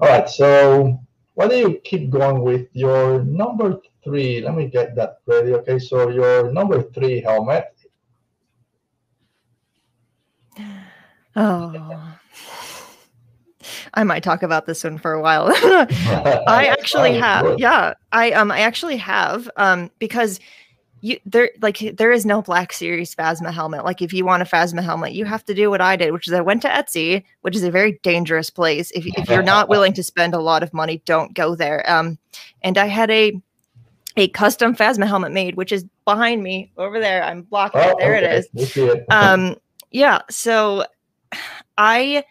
All right, so why don't you keep going with your number three? Let me get that ready. Okay, so your number three helmet. Oh. I might talk about this one for a while. I actually have. Yeah, I um I actually have um because you there like there is no Black Series Phasma helmet. Like if you want a Phasma helmet, you have to do what I did, which is I went to Etsy, which is a very dangerous place. If if you're not willing to spend a lot of money, don't go there. Um and I had a a custom Phasma helmet made, which is behind me over there. I'm blocking it. There it is We see it. um yeah so i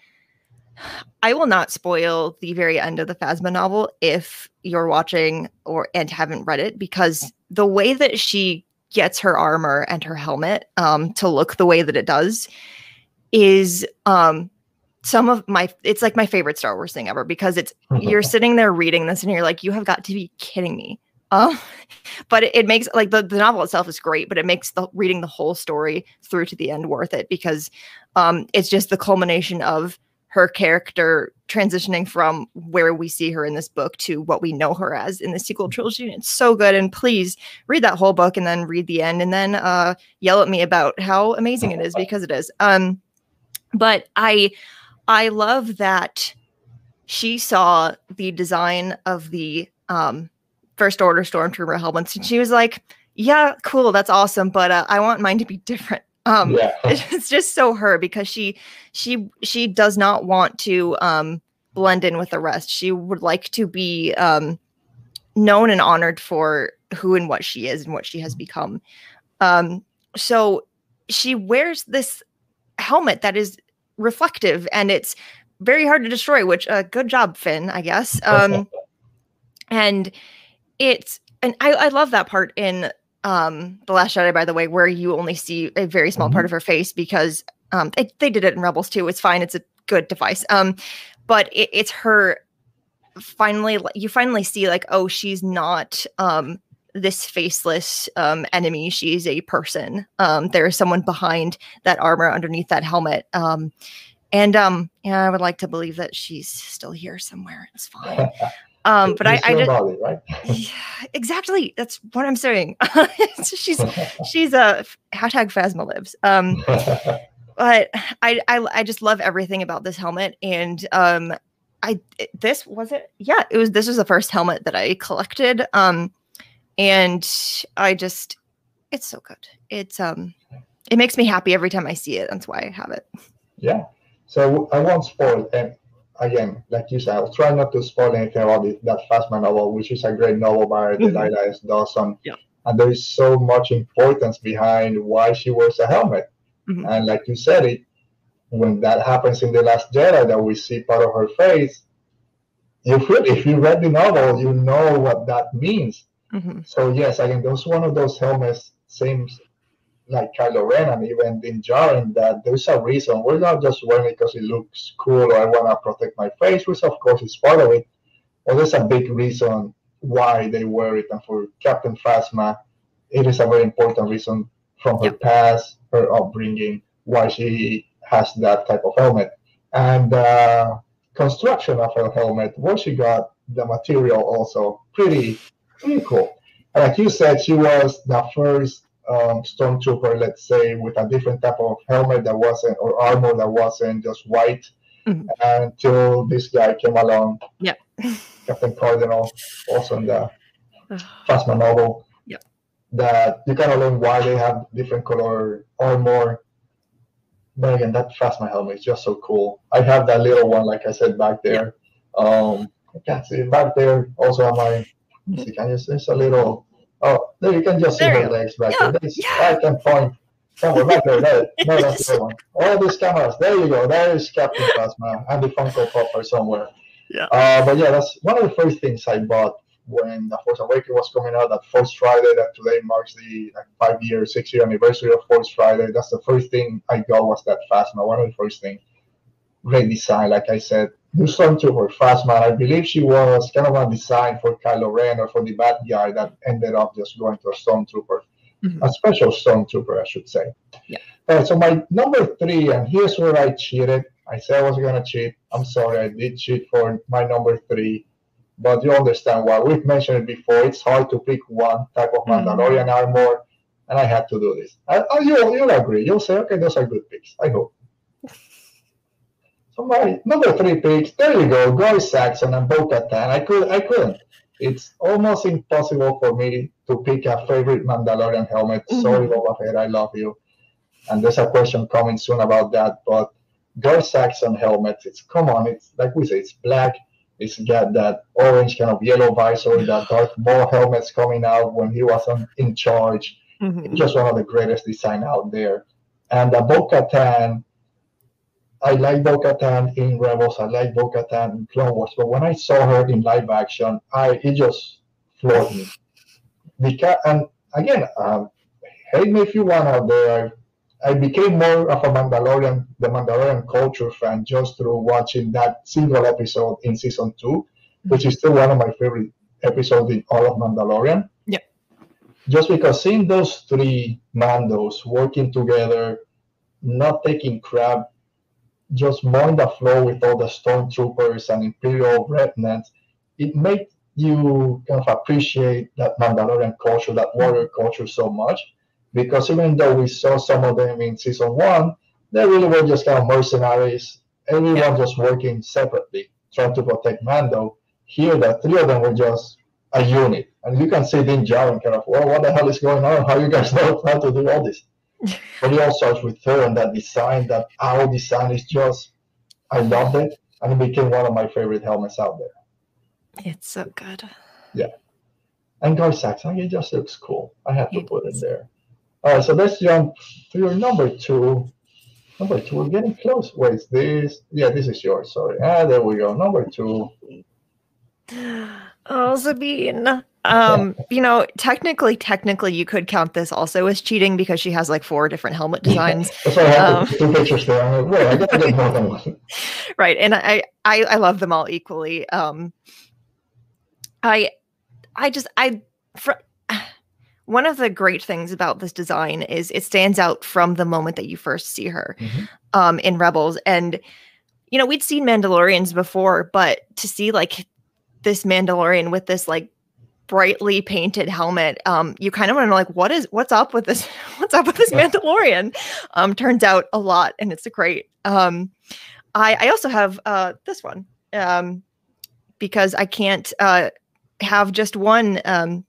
i will not spoil the very end of the phasma novel if you're watching or and haven't read it because the way that she gets her armor and her helmet um to look the way that it does is um some of my it's like my favorite star wars thing ever because it's you're sitting there reading this and you're like you have got to be kidding me. Um but it, it makes like the, the novel itself is great but it makes the reading the whole story through to the end worth it because um it's just the culmination of her character transitioning from where we see her in this book to what we know her as in the sequel trilogy. It's so good. And please read that whole book and then read the end and then uh yell at me about how amazing it is because it is. Um but i i love that she saw the design of the um first order stormtrooper helmets and she was like yeah cool. That's awesome. But uh, i want mine to be different um yeah. it's just so her because she she she does not want to um blend in with the rest. She would like to be um known and honored for who and what she is and what she has become. Um so she wears this helmet that is reflective and it's very hard to destroy which uh, good job finn i guess. Um and it's and I, I love that part in um the last jedi by the way where you only see a very small part of her face because um they, they did it in rebels too. It's fine. It's a good device. Um but it, it's her finally you finally see like oh she's not um this faceless um enemy. She's a person. Um there is someone behind that armor underneath that helmet. Um and um yeah i would like to believe that she's still here somewhere. It's fine um but i It's i your just body, right? yeah, exactly. That's what I'm saying. she's she's a hashtag Phasma lives. Um, but I, I I just love everything about this helmet, and um, I this was it. Yeah, it was. This was the first helmet that I collected. Um, and I just, it's so good. It's um, it makes me happy every time I see it. That's why I have it. Yeah. So I won't spoil. Again, like you said, I'll try not to spoil anything about it, that Phasma novel, which is a great novel by Mhm. Delilah S. Dawson. Yeah. And there is so much importance behind why she wears a helmet. Mhm. And like you said, it when that happens in the Last Jedi, that we see part of her face, you feel if you read the novel, you know what that means. Mhm. So yes, again, those one of those helmets seems like Kylo Ren and even Din Djarin that there's a reason. We're not just wearing it because it looks cool or I want to protect my face, which of course is part of it. But there's a big reason why they wear it. And for Captain Phasma, it is a very important reason from her past, her upbringing, why she has that type of helmet. And uh, construction of her helmet, where she got the material also pretty, pretty cool. And like you said, she was the first um, stormtrooper, let's say, with a different type of helmet that wasn't, or armor that wasn't just white. Mhm. Until this guy came along, Yeah. Captain Cardinal, also in the. Phasma novel. Yeah. That you kind of learn why they have different color armor. But again, that Phasma helmet is just so cool. I have that little one, like I said, back there. Um, I can't see it back there. Also on my, let me see, can you see it's a little? Oh, there you can just see There her legs back Yeah, there. Yeah. I can point somewhere back there. there. No, that's the one. All these cameras. There you go. There is Captain Phasma and the Funko Pop are somewhere. Yeah. Uh, but yeah, that's one of the first things I bought when The Force Awakens was coming out. That Force Friday, that today marks the like, five year, six year anniversary of Force Friday. That's the first thing I got was that Phasma. One of the first things. Great design, like I said. New fast, man. I believe she was kind of a design for Kylo Ren or for the bad guy that ended up just going to a Stormtrooper, Mhm. a special Stormtrooper, I should say. Yeah. Right, so my number three, and here's where I cheated. I said I was gonna cheat. I'm sorry, I did cheat for my number three, but you understand why. We've mentioned it before. It's hard to pick one type of Mhm. Mandalorian armor, and I had to do this. I, I, you'll, you'll agree. You'll say, okay, those are good picks. I hope. So my number three picks. There you go, Gar Saxon and Bo-Katan. I could, I couldn't. It's almost impossible for me to pick a favorite Mandalorian helmet. Sorry, Mhm. Boba Fett, I love you. And there's a question coming soon about that. But Gar Saxon helmet, it's come on, it's like we say, it's black. It's got that orange kind of yellow visor, that Darth Maul helmets coming out when he wasn't in charge. Mhm. Just one of the greatest design out there. And the Bo-Katan, I like Bo-Katan in Rebels. I like Bo-Katan in Clone Wars. But when I saw her in live action, I it just floored me. Because and again, um, hate me if you want out there. I became more of a Mandalorian, the Mandalorian culture fan just through watching that single episode in season two, which is still one of my favorite episodes in all of Mandalorian. Yep. Just because seeing those three Mandos working together, not taking crap, just mowing the floor with all the stormtroopers and Imperial remnants, it made you kind of appreciate that Mandalorian culture, that warrior culture so much. Because even though we saw some of them in season one, they really were just kind of mercenaries, everyone Yeah. just working separately, trying to protect Mando. Here, the three of them were just a unit. And you can see Din Djarin kind of, well, what the hell is going on? How you guys know how to do all this? But it all starts with her and that design, that owl design is just, I loved it. And it became one of my favorite helmets out there. It's so good. Yeah. And Gar Saxon, it just looks cool. I have to put it there. All right, so let's jump to your number two. Number two, we're getting close. Wait, is this? Yeah, this is yours. Sorry. Ah, there we go. Number two. Oh, Sabine. Um, you know, technically, technically, you could count this also as cheating because she has like four different helmet designs, That's why I have Um. two pictures there. I'm like, wait, I gotta get more than one. right? And I, I, I love them all equally. Um, I, I just, I, fr- one of the great things about this design is it stands out from the moment that you first see her, Mhm. um, in Rebels, and you know we'd seen Mandalorians before, but to see like this Mandalorian with this like brightly painted helmet um you kind of want to know like what is what's up with this what's up with this mandalorian? Um turns out a lot and it's a great. Um i i also have uh this one um because i can't uh have just one um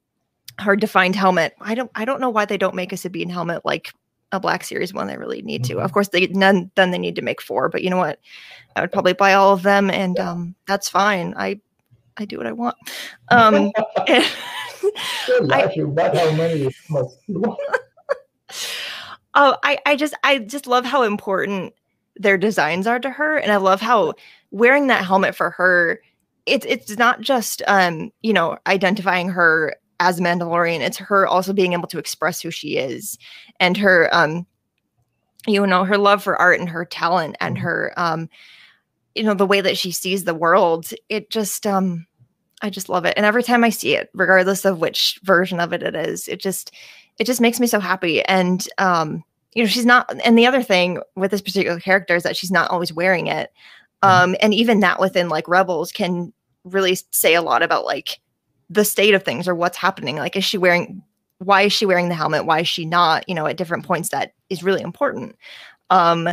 hard to find helmet. I don't i don't know why they don't make a sabine helmet like a black series one they really need to. Mhm. of course they none then they need to make four but you know what? I would probably buy all of them and um that's fine. I i do what i want um and- Good life, you bet how many oh i i just i just love how important their designs are to her and i love how wearing that helmet for her it's it's not just um you know identifying her as Mandalorian. It's her also being able to express who she is and her um you know her love for art and her talent and Mhm. her um you know the way that she sees the world. It just um I just love it. And every time I see it, regardless of which version of it it is, it just it just makes me so happy. And um you know she's not and the other thing with this particular character is that she's not always wearing it Mhm. um and even that within like rebels can really say a lot about like the state of things or what's happening like is she wearing why is she wearing the helmet why is she not you know at different points that is really important um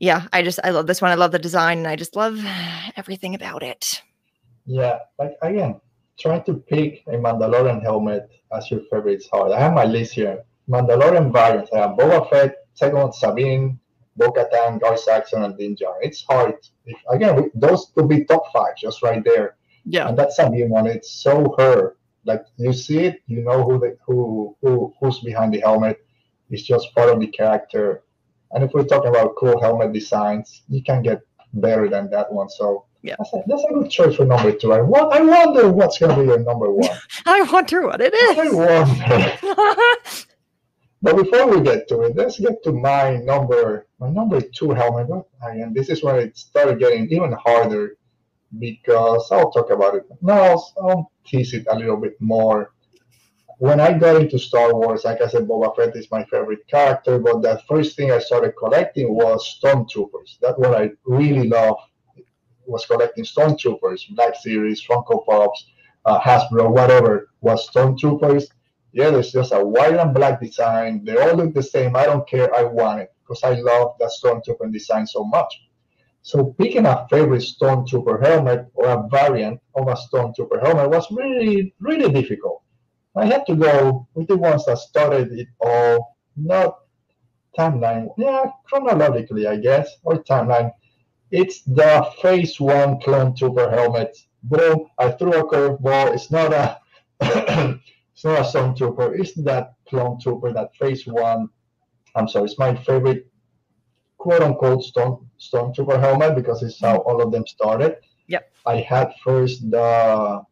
yeah i just i love this one i love the design and i just love everything about it Yeah, like again, trying to pick a Mandalorian helmet as your favorite is hard. I have my list here. Mandalorian variants. I have Boba Fett, second Sabine, Bo-Katan, Gar Saxon, and Din Djarin. It's hard. Again, those could be top five just right there. yeah And that Sabine one, it's so her. Like you see it, you know who the who who who's behind the helmet. It's just part of the character. And if we're talking about cool helmet designs, you can get better than that one. So Yeah. that's a, that's a good choice for number two. I want, I wonder what's gonna be your number one. i wonder what it is. I wonder. But before we get to it, let's get to my number my number two helmet. And this is when it started getting even harder because I'll talk about it. Now I'll, I'll tease it a little bit more. When I got into Star Wars, like I said, Boba Fett is my favorite character. But the first thing I started collecting was Stormtroopers. That's what I really love. Was collecting Stormtroopers, Black Series, Funko Pops, uh, Hasbro, whatever was Stormtroopers yeah, there's just a white and black design. They all look the same. I don't care. I want it because I love that Stormtrooper design so much. So picking a favorite Stormtrooper helmet or a variant of a Stormtrooper helmet was really, really difficult. I had to go with the ones that started it all, not timeline, yeah, chronologically, I guess, or timeline. It's the Phase 1 Clone Trooper helmet. Bro, I threw a curveball. It's not a it's not a stormtrooper. It's that clone trooper, that phase one. I'm sorry, it's my favorite quote unquote storm stormtrooper helmet because it's how all of them started. Yep. I had first the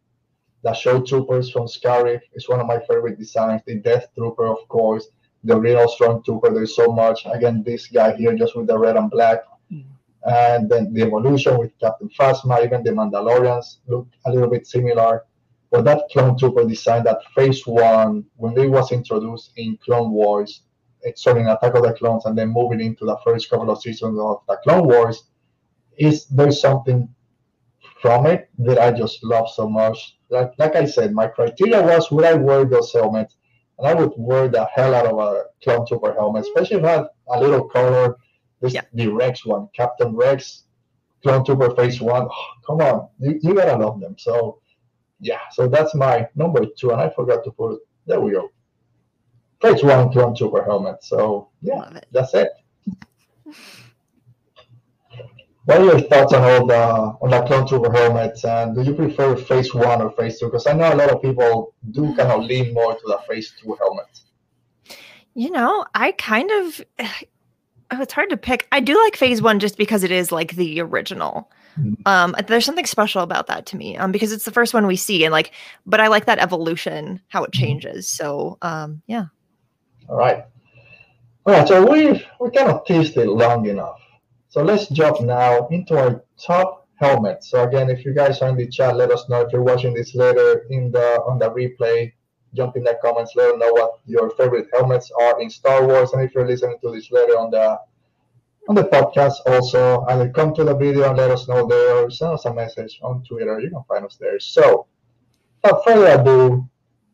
the shore troopers from Scarif. is one of my favorite designs. The Death Trooper, of course. The real Strong Trooper, There's so much. Again, this guy here just with the red and black. Mhm. And then the evolution with Captain Phasma, even the Mandalorians look a little bit similar. But that clone trooper design, that phase one, when it was introduced in Clone Wars, it's sorry, in Attack of the Clones, and then moving into the first couple of seasons of the Clone Wars, is there's something from it that I just love so much. Like, like I said, my criteria was would I wear those helmets, and I would wear the hell out of a clone trooper helmet, especially if it had a little color. This Yeah. the Rex one, Captain Rex, clone trooper phase one. Oh, come on, you, you gotta love them. So yeah, so that's my number two, and I forgot to put. There we go. Phase one clone trooper helmet. So yeah, that's it. What are your thoughts on all the on the clone trooper helmets? And do you prefer phase one or phase two? Because I know a lot of people do kind of lean more to the phase two helmets. You know, I kind of oh, it's hard to pick. I do like phase one just because it is like the original. Mhm. Um, there's something special about that to me. Um, because it's the first one we see, and like, but I like that evolution, how it Mhm. changes. So, um, yeah. All right. All right. So we we kind of teased it long enough. So let's jump now into our top helmet. So again, if you guys are in the chat, let us know if you're watching this later in the on the replay. Jump in the comments. Let us know what your favorite helmets are in Star Wars, and if you're listening to this later on the on the podcast, also either come to the video and let us know there, send us a message on Twitter. You can find us there. So, without further ado,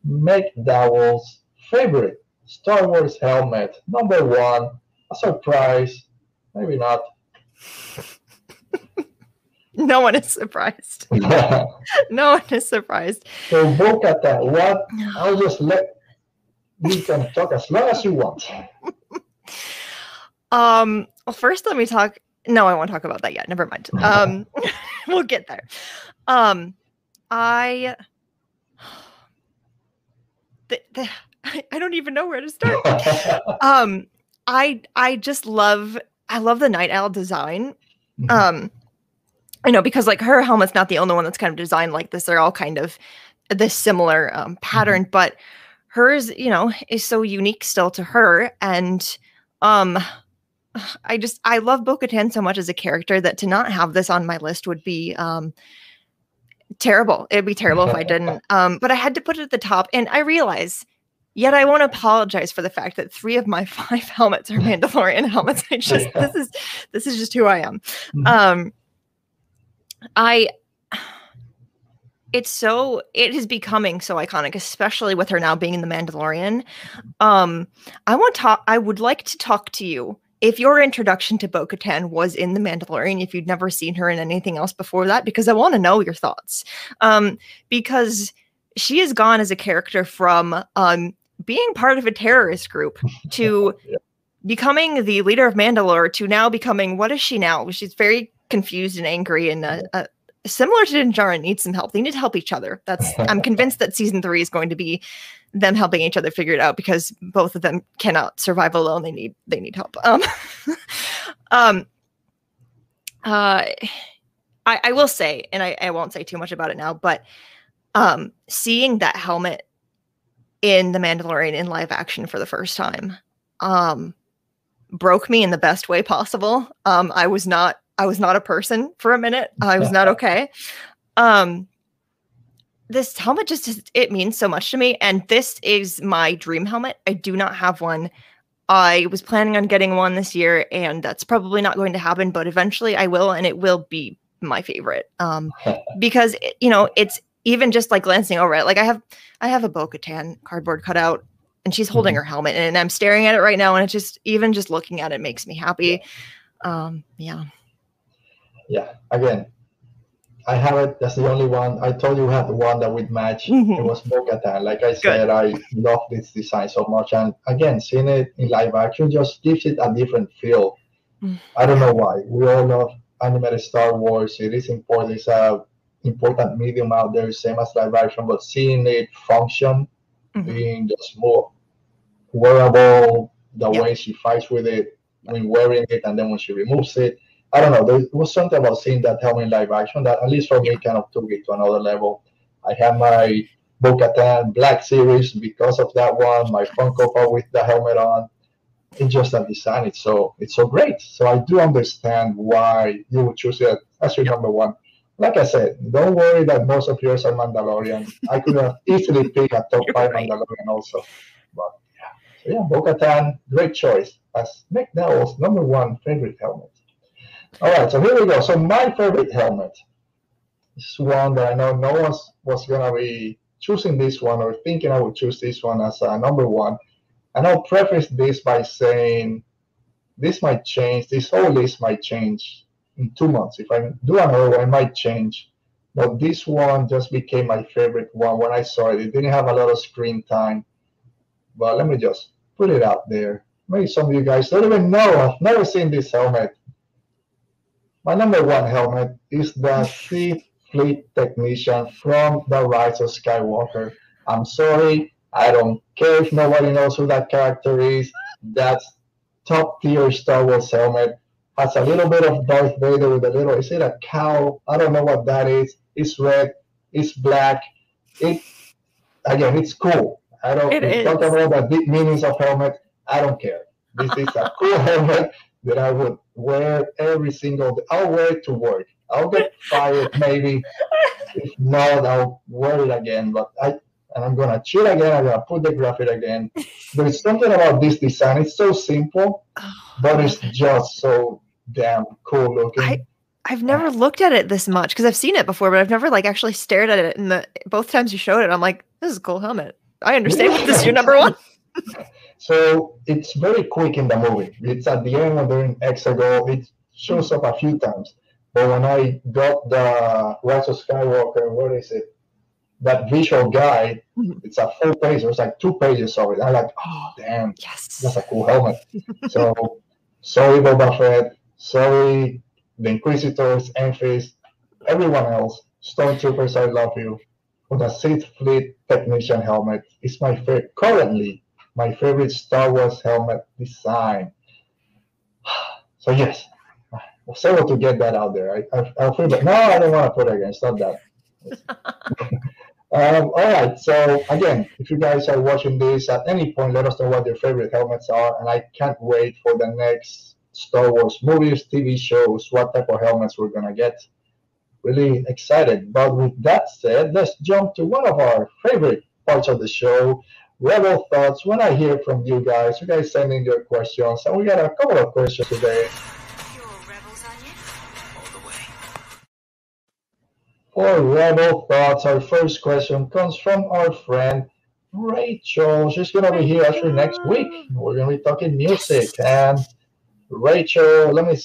McDowell's favorite Star Wars helmet, number one, a surprise, maybe not. No one is surprised. so No one is surprised. Bo-Katan, what? I'll just let you can talk as long as you want. Um, well, first let me talk. No, I won't talk about that yet. Never mind. Um, we'll get there. Um, I, the, the, I, I don't even know where to start. um, I I just love I love the Nite Owl design. Mhm. Um, I know because like her helmet's not the only one that's kind of designed like this. They're all kind of this similar um, pattern, mm-hmm. but hers, you know, is so unique still to her. And um I just I love Bo-Katan so much as a character that to not have this on my list would be um terrible. It'd be terrible if I didn't. Um, but I had to put it at the top, and I realize. Yet I won't apologize for the fact that three of my five helmets are Mandalorian helmets. I just this is this is just who I am. Mm-hmm. Um, I it's so it is becoming so iconic especially with her now being in the mandalorian um i want to talk i would like to talk to you if your introduction to bo-katan was in the mandalorian if you'd never seen her in anything else before that because i want to know your thoughts um because she has gone as a character from um being part of a terrorist group to yeah. becoming the leader of mandalore to now becoming what is she now she's very confused and angry and uh, uh, similar to Din Djarin needs some help. They need to help each other. That's I'm convinced that season three is going to be them helping each other figure it out because both of them cannot survive alone. They need they need help. Um, um, uh, I, I will say, and I, I won't say too much about it now, but um, seeing that helmet in the Mandalorian in live action for the first time, um, broke me in the best way possible. Um, I was not I was not a person for a minute. I was not okay. Um, this helmet just it means so much to me, and this is my dream helmet. I do not have one. I was planning on getting one this year, and that's probably not going to happen. But eventually, I will, and it will be my favorite. Um, because it, you know, it's even just like glancing over it. Like I have, I have a Bo-Katan cardboard cutout, and she's holding mm-hmm. her helmet, and I'm staring at it right now, and it just even just looking at it makes me happy. Um, yeah yeah, again, I have it. That's the only one. I told you we had the one that would match. Mm-hmm. It was Bo-Katan. Like I said, Good. I love this design so much. And again, seeing it in live action just gives it a different feel. Mm-hmm. I don't know why. We all love animated Star Wars. It is important. It's a important medium out there, same as live action. But seeing it function, mm-hmm. being just more wearable, the way she fights with it when wearing it, and then when she removes it I don't know. There was something about seeing that helmet in live action that, at least for me, kind of took it to another level. I have my Bo-Katan Black Series because of that one. My Funko Pop with the helmet on. It's just a design. It's so it's so great. So I do understand why you would choose it as your number one. Like I said, don't worry that most of yours are Mandalorian. I could have easily picked a top five right. Mandalorian also. But yeah, so yeah, Bo-Katan, great choice as McDowell's number one favorite helmet. All right, so here we go. So my favorite helmet is one that I know no one was gonna be choosing this one or thinking I would choose this one as a number one. And I'll preface this by saying this might change. This whole list might change in two months. If I do another one, it might change. But this one just became my favorite one when I saw it. It didn't have a lot of screen time. But let me just put it out there. Maybe some of you guys don't even know. I've never seen this helmet. My number one helmet is the Sith Fleet Technician from The Rise of Skywalker. I'm sorry, I don't care if nobody knows who that character is. That's top tier Star Wars helmet. Has a little bit of Darth Vader with a little, is it a cow? I don't know what that is. It's red, it's black. It again, it's cool. I don't talk about the deep meanings of helmet. I don't care. This is a cool helmet that I would wear every single day. I'll wear it to work. I'll get fired maybe. If not, I'll wear it again. But I and I'm gonna chill again. I'm gonna put the graphic again. There's something about this design. It's so simple, but it's just so damn cool looking. I, I've never looked at it this much because I've seen it before, but I've never like actually stared at it. And the both times you showed it, I'm like, this is a cool helmet. I understand what this is your number one. So it's very quick in the movie. It's at the end when they're in Exegol. It shows up a few times. But when I got the Rise of Skywalker, what is it? That visual guide, mm-hmm. it's a full page. There's like two pages of it. I'm like, oh damn, yes, that's a cool helmet. so sorry, Boba Fett. Sorry, the Inquisitors, Enfys, everyone else. Stormtroopers, I love you. But the Sith Fleet Technician helmet is my favorite currently my favorite Star Wars helmet design. So yes, I was able to get that out there. I, I, I feel, but no, I don't want to put it again. Stop that. um, all right. So again, if you guys are watching this at any point, let us know what your favorite helmets are, and I can't wait for the next Star Wars movies, TV shows, what type of helmets we're gonna get. Really excited. But with that said, let's jump to one of our favorite parts of the show, Rebel Thoughts. When I hear from you guys, you guys send in your questions, and we got a couple of questions today. For Rebel Thoughts, our first question comes from our friend Rachel. She's going to be here actually next week. We're going to be talking music. And Rachel, let me,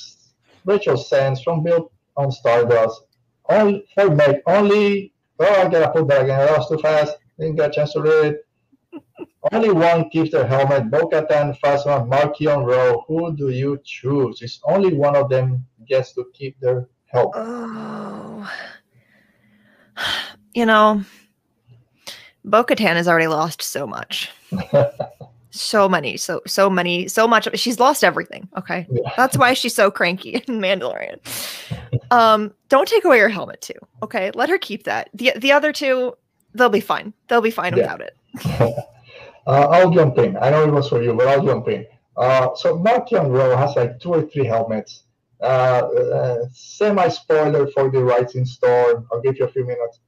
Rachel sends from Built on Stardust. Only, for Meg, only, oh, I got to put that again. That was too fast. Didn't get a chance to read it. Only one keeps their helmet. Bo-Katan, Phasma, Marchion Ro. Who do you choose? It's only one of them gets to keep their helmet. Oh you know, Bo Katan has already lost so much. so many, so so many, so much. She's lost everything. Okay. Yeah. That's why she's so cranky in Mandalorian. Um, don't take away her helmet too. Okay. Let her keep that. The the other two, they'll be fine. They'll be fine yeah. without it. uh, I'll jump in. I know it was for you, but I'll jump in. Uh, so Marchion Ro has like two or three helmets. Uh, uh, semi spoiler for the Rising Storm. I'll give you a few minutes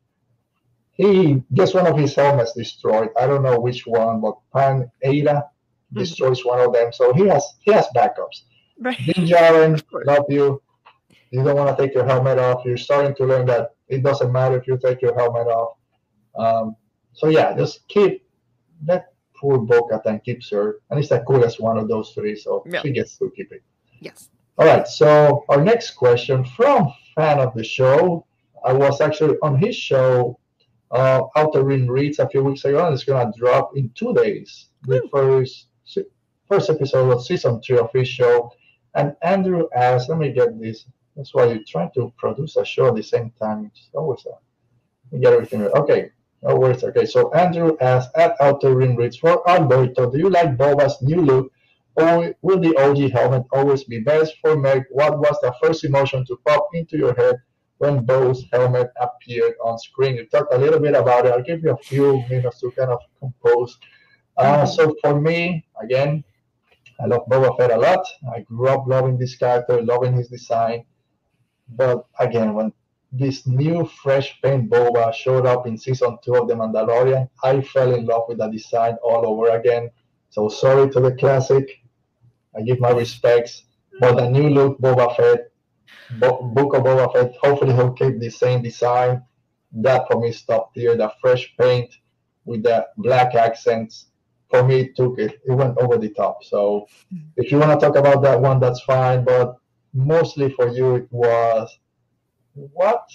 he gets one of his helmets destroyed. I don't know which one, but Pan Eyta mm-hmm. destroys mm-hmm. one of them. So he has he has backups. Right. Din Djarin, love you. You don't want to take your helmet off. You're starting to learn that it doesn't matter if you take your helmet off. Um, so yeah, just keep that poor Bo-Katan keeps her, and it's the coolest one of those three. So yeah. she gets to keep it. Yes. All right. So our next question from fan of the show. I was actually on his show uh, Outer Rim Reads a few weeks ago, and it's gonna drop in two days. The first first episode of season three of his show. And Andrew asked, let me get this. That's why you're trying to produce a show at the same time. It's always a, get everything right. Okay, no worries. Okay, so Andrew asked at Outer Rim Reads for Alberto, do you like Boba's new look? Or will the OG helmet always be best for Meg? What was the first emotion to pop into your head when Bo's helmet appeared on screen. You talked a little bit about it. I'll give you a few minutes to kind of compose. Uh, so for me, again, I love Boba Fett a lot. I grew up loving this character, loving his design. But again, when this new fresh paint Boba showed up in season two of The Mandalorian, I fell in love with the design all over again. So sorry to the classic. I give my respects. But the new look Boba Fett Book of Boba Fett. Hopefully, he'll keep the same design. That for me stopped here. The fresh paint with the black accents. For me, it took it. It went over the top. So, if you want to talk about that one, that's fine. But mostly for you, it was what?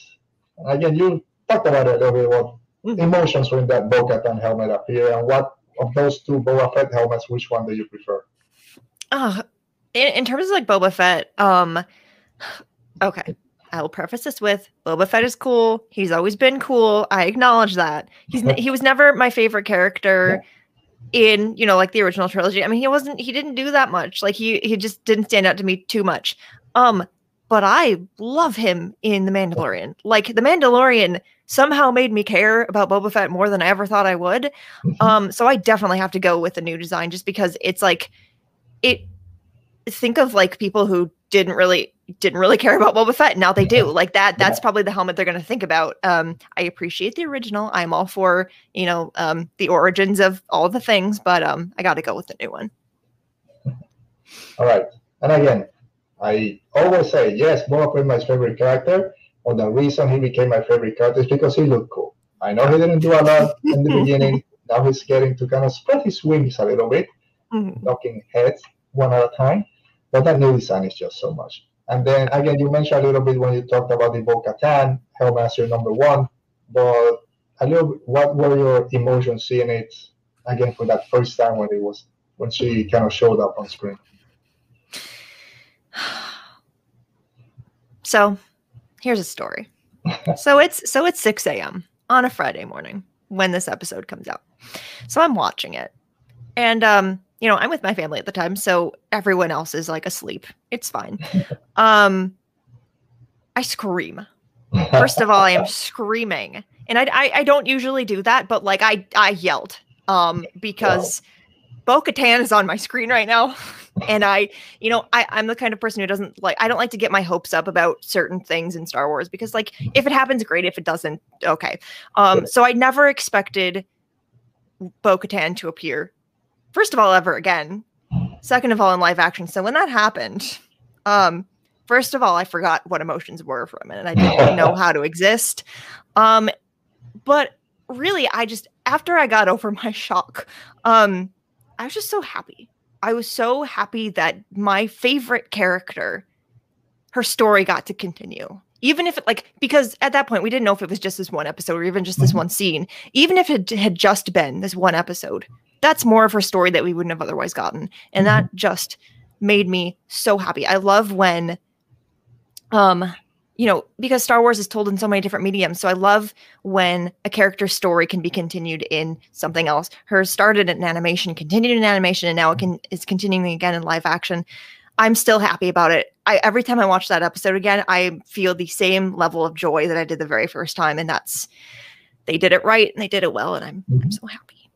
Again, you talked about it a little bit. What mm-hmm. emotions when that Bo-Katan helmet appear, and what of those two Boba Fett helmets, which one do you prefer? Uh, in, in terms of like Boba Fett, um, Okay. I will preface this with Boba Fett is cool. He's always been cool. I acknowledge that. He's he was never my favorite character in, you know, like the original trilogy. I mean, he wasn't he didn't do that much. Like he he just didn't stand out to me too much. Um but I love him in The Mandalorian. Like The Mandalorian somehow made me care about Boba Fett more than I ever thought I would. Mm-hmm. Um so I definitely have to go with the new design just because it's like it think of like people who didn't really didn't really care about Boba Fett. Now they do. Like that. That's yeah. probably the helmet they're going to think about. Um, I appreciate the original. I'm all for you know um, the origins of all the things, but um, I got to go with the new one. All right, and again, I always say yes. Boba Fett is my favorite character. But the reason he became my favorite character is because he looked cool. I know he didn't do a lot in the beginning. Now he's getting to kind of spread his wings a little bit, mm-hmm. knocking heads one at a time. But that new design is just so much. And then again, you mentioned a little bit when you talked about the Bo-Katan, Hellmaster number one, but a little what were your emotions seeing it again for that first time when it was when she kind of showed up on screen? So here's a story. so it's so it's 6 a.m. on a Friday morning when this episode comes out. So I'm watching it. And um you know, I'm with my family at the time, so everyone else is like asleep. It's fine. um, I scream. First of all, I am screaming, and I, I, I don't usually do that, but like I I yelled um because Bo Katan is on my screen right now, and I you know I I'm the kind of person who doesn't like I don't like to get my hopes up about certain things in Star Wars because like if it happens, great. If it doesn't, okay. Um, so I never expected Bo Katan to appear. First of all, ever again. Second of all, in live action. So when that happened, um, first of all, I forgot what emotions were for a minute. I didn't know how to exist. Um, but really, I just after I got over my shock, um, I was just so happy. I was so happy that my favorite character, her story got to continue. Even if it like because at that point we didn't know if it was just this one episode or even just this Mhm. one scene. Even if it had just been this one episode, that's more of her story that we wouldn't have otherwise gotten. And that just made me so happy. I love when um you know because Star Wars is told in so many different mediums. So I love when a character's story can be continued in something else. Hers started in animation, continued in animation, and now it can is continuing again in live action. I'm still happy about it. I every time I watch that episode again, I feel the same level of joy that I did the very first time, and that's they did it right and they did it well, and I'm I'm Mhm. so happy.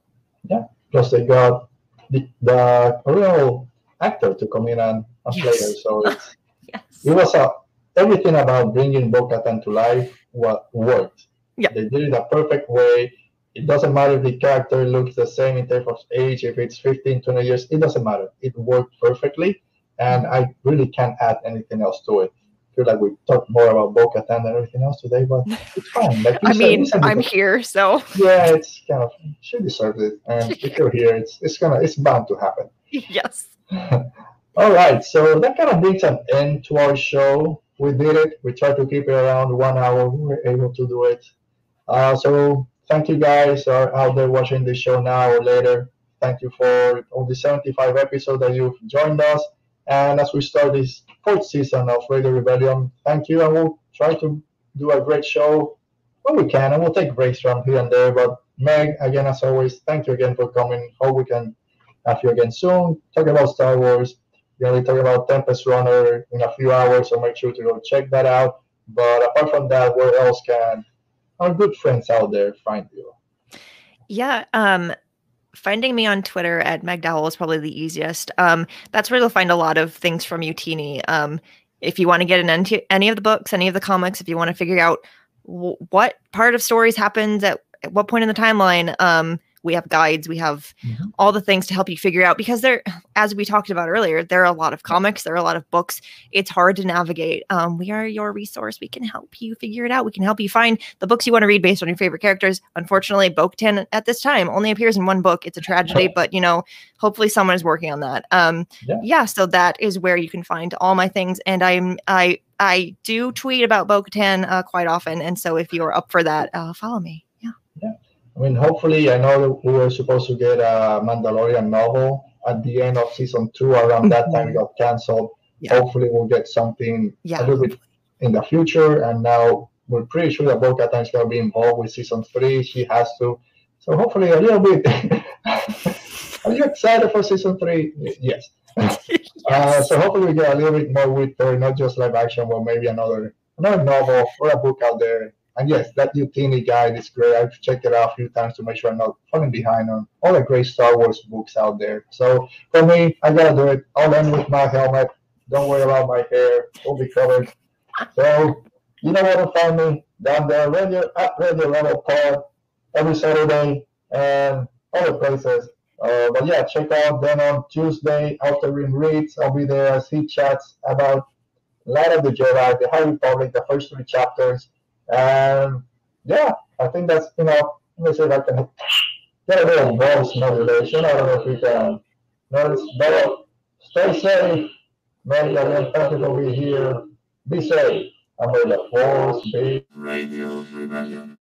Plus, they got the, the original actor to come in and, and play Yes. her. So Yes. it was a everything about bringing Bo-Katan to life what worked. Yeah. They did it a perfect way. It doesn't matter if the character looks the same in terms of age, if it's 15, 20 years, it doesn't matter. It worked perfectly. And I really can't add anything else to it. Feel like we talked more about Bo-Katan than everything else today, but it's fine. Like I said, mean, I'm here, so yeah, it's kind of she deserves it. And if you're here, it's it's gonna it's bound to happen. yes. All right, so that kind of brings an end to our show. We did it. We tried to keep it around one hour. We were able to do it. Uh, so thank you guys are out there watching this show now or later. Thank you for all the 75 episodes that you've joined us. And as we start this fourth season of Radio Rebellion, thank you. And we'll try to do a great show when we can. And we'll take breaks from here and there. But Meg, again, as always, thank you again for coming. Hope we can have you again soon. Talk about Star Wars. We're going to be talking about Tempest Runner in a few hours, so make sure to go check that out. But apart from that, where else can our good friends out there find you? Yeah. Um, finding me on Twitter at Meg Dowell is probably the easiest. Um, that's where you'll find a lot of things from Utini. Um, if you want to get in any, any of the books, any of the comics, if you want to figure out w- what part of stories happens at, at what point in the timeline, um, we have guides, we have Mhm. all the things to help you figure out because there, as we talked about earlier, there are a lot of comics, there are a lot of books. It's hard to navigate. Um, we are your resource. We can help you figure it out. We can help you find the books you want to read based on your favorite characters. Unfortunately, Bo-Katan at this time only appears in one book. It's a tragedy, but you know, hopefully someone is working on that. Um, Yeah. yeah. So that is where you can find all my things, and I'm I I do tweet about Bo-Katan uh, quite often, and so if you're up for that, uh, follow me. Yeah. Yeah. I mean, hopefully, I know we were supposed to get a Mandalorian novel at the end of season two. Around that time, it got canceled. Yeah. Hopefully, we'll get something Yeah. a little bit in the future. And now we're pretty sure that Bo Katan is going to be involved with season three. She has to. So hopefully, a little bit. Are you excited for season three? Y- Yes. Uh, so hopefully we get a little bit more with her, not just live action, but maybe another another novel or a book out there. And yes, that Utini guide is great. I've checked it out a few times to make sure I'm not falling behind on all the great Star Wars books out there. So for me, I gotta do it. I'll end with my helmet. Don't worry about my hair; it'll be covered. So you know where to find me down there, radio at Radio Rebel Pod every Saturday and other places. Uh, but yeah, check out then on Tuesday after Reads. I'll be there as he chats about Light of the Jedi, the High Republic, the first three chapters. And yeah, I think that's enough. Let me see if I can get a little voice modulation. I don't know if we can notice. But stay safe. Many again, thank you for here. Be safe. I'm may the force be Radio Rebellion.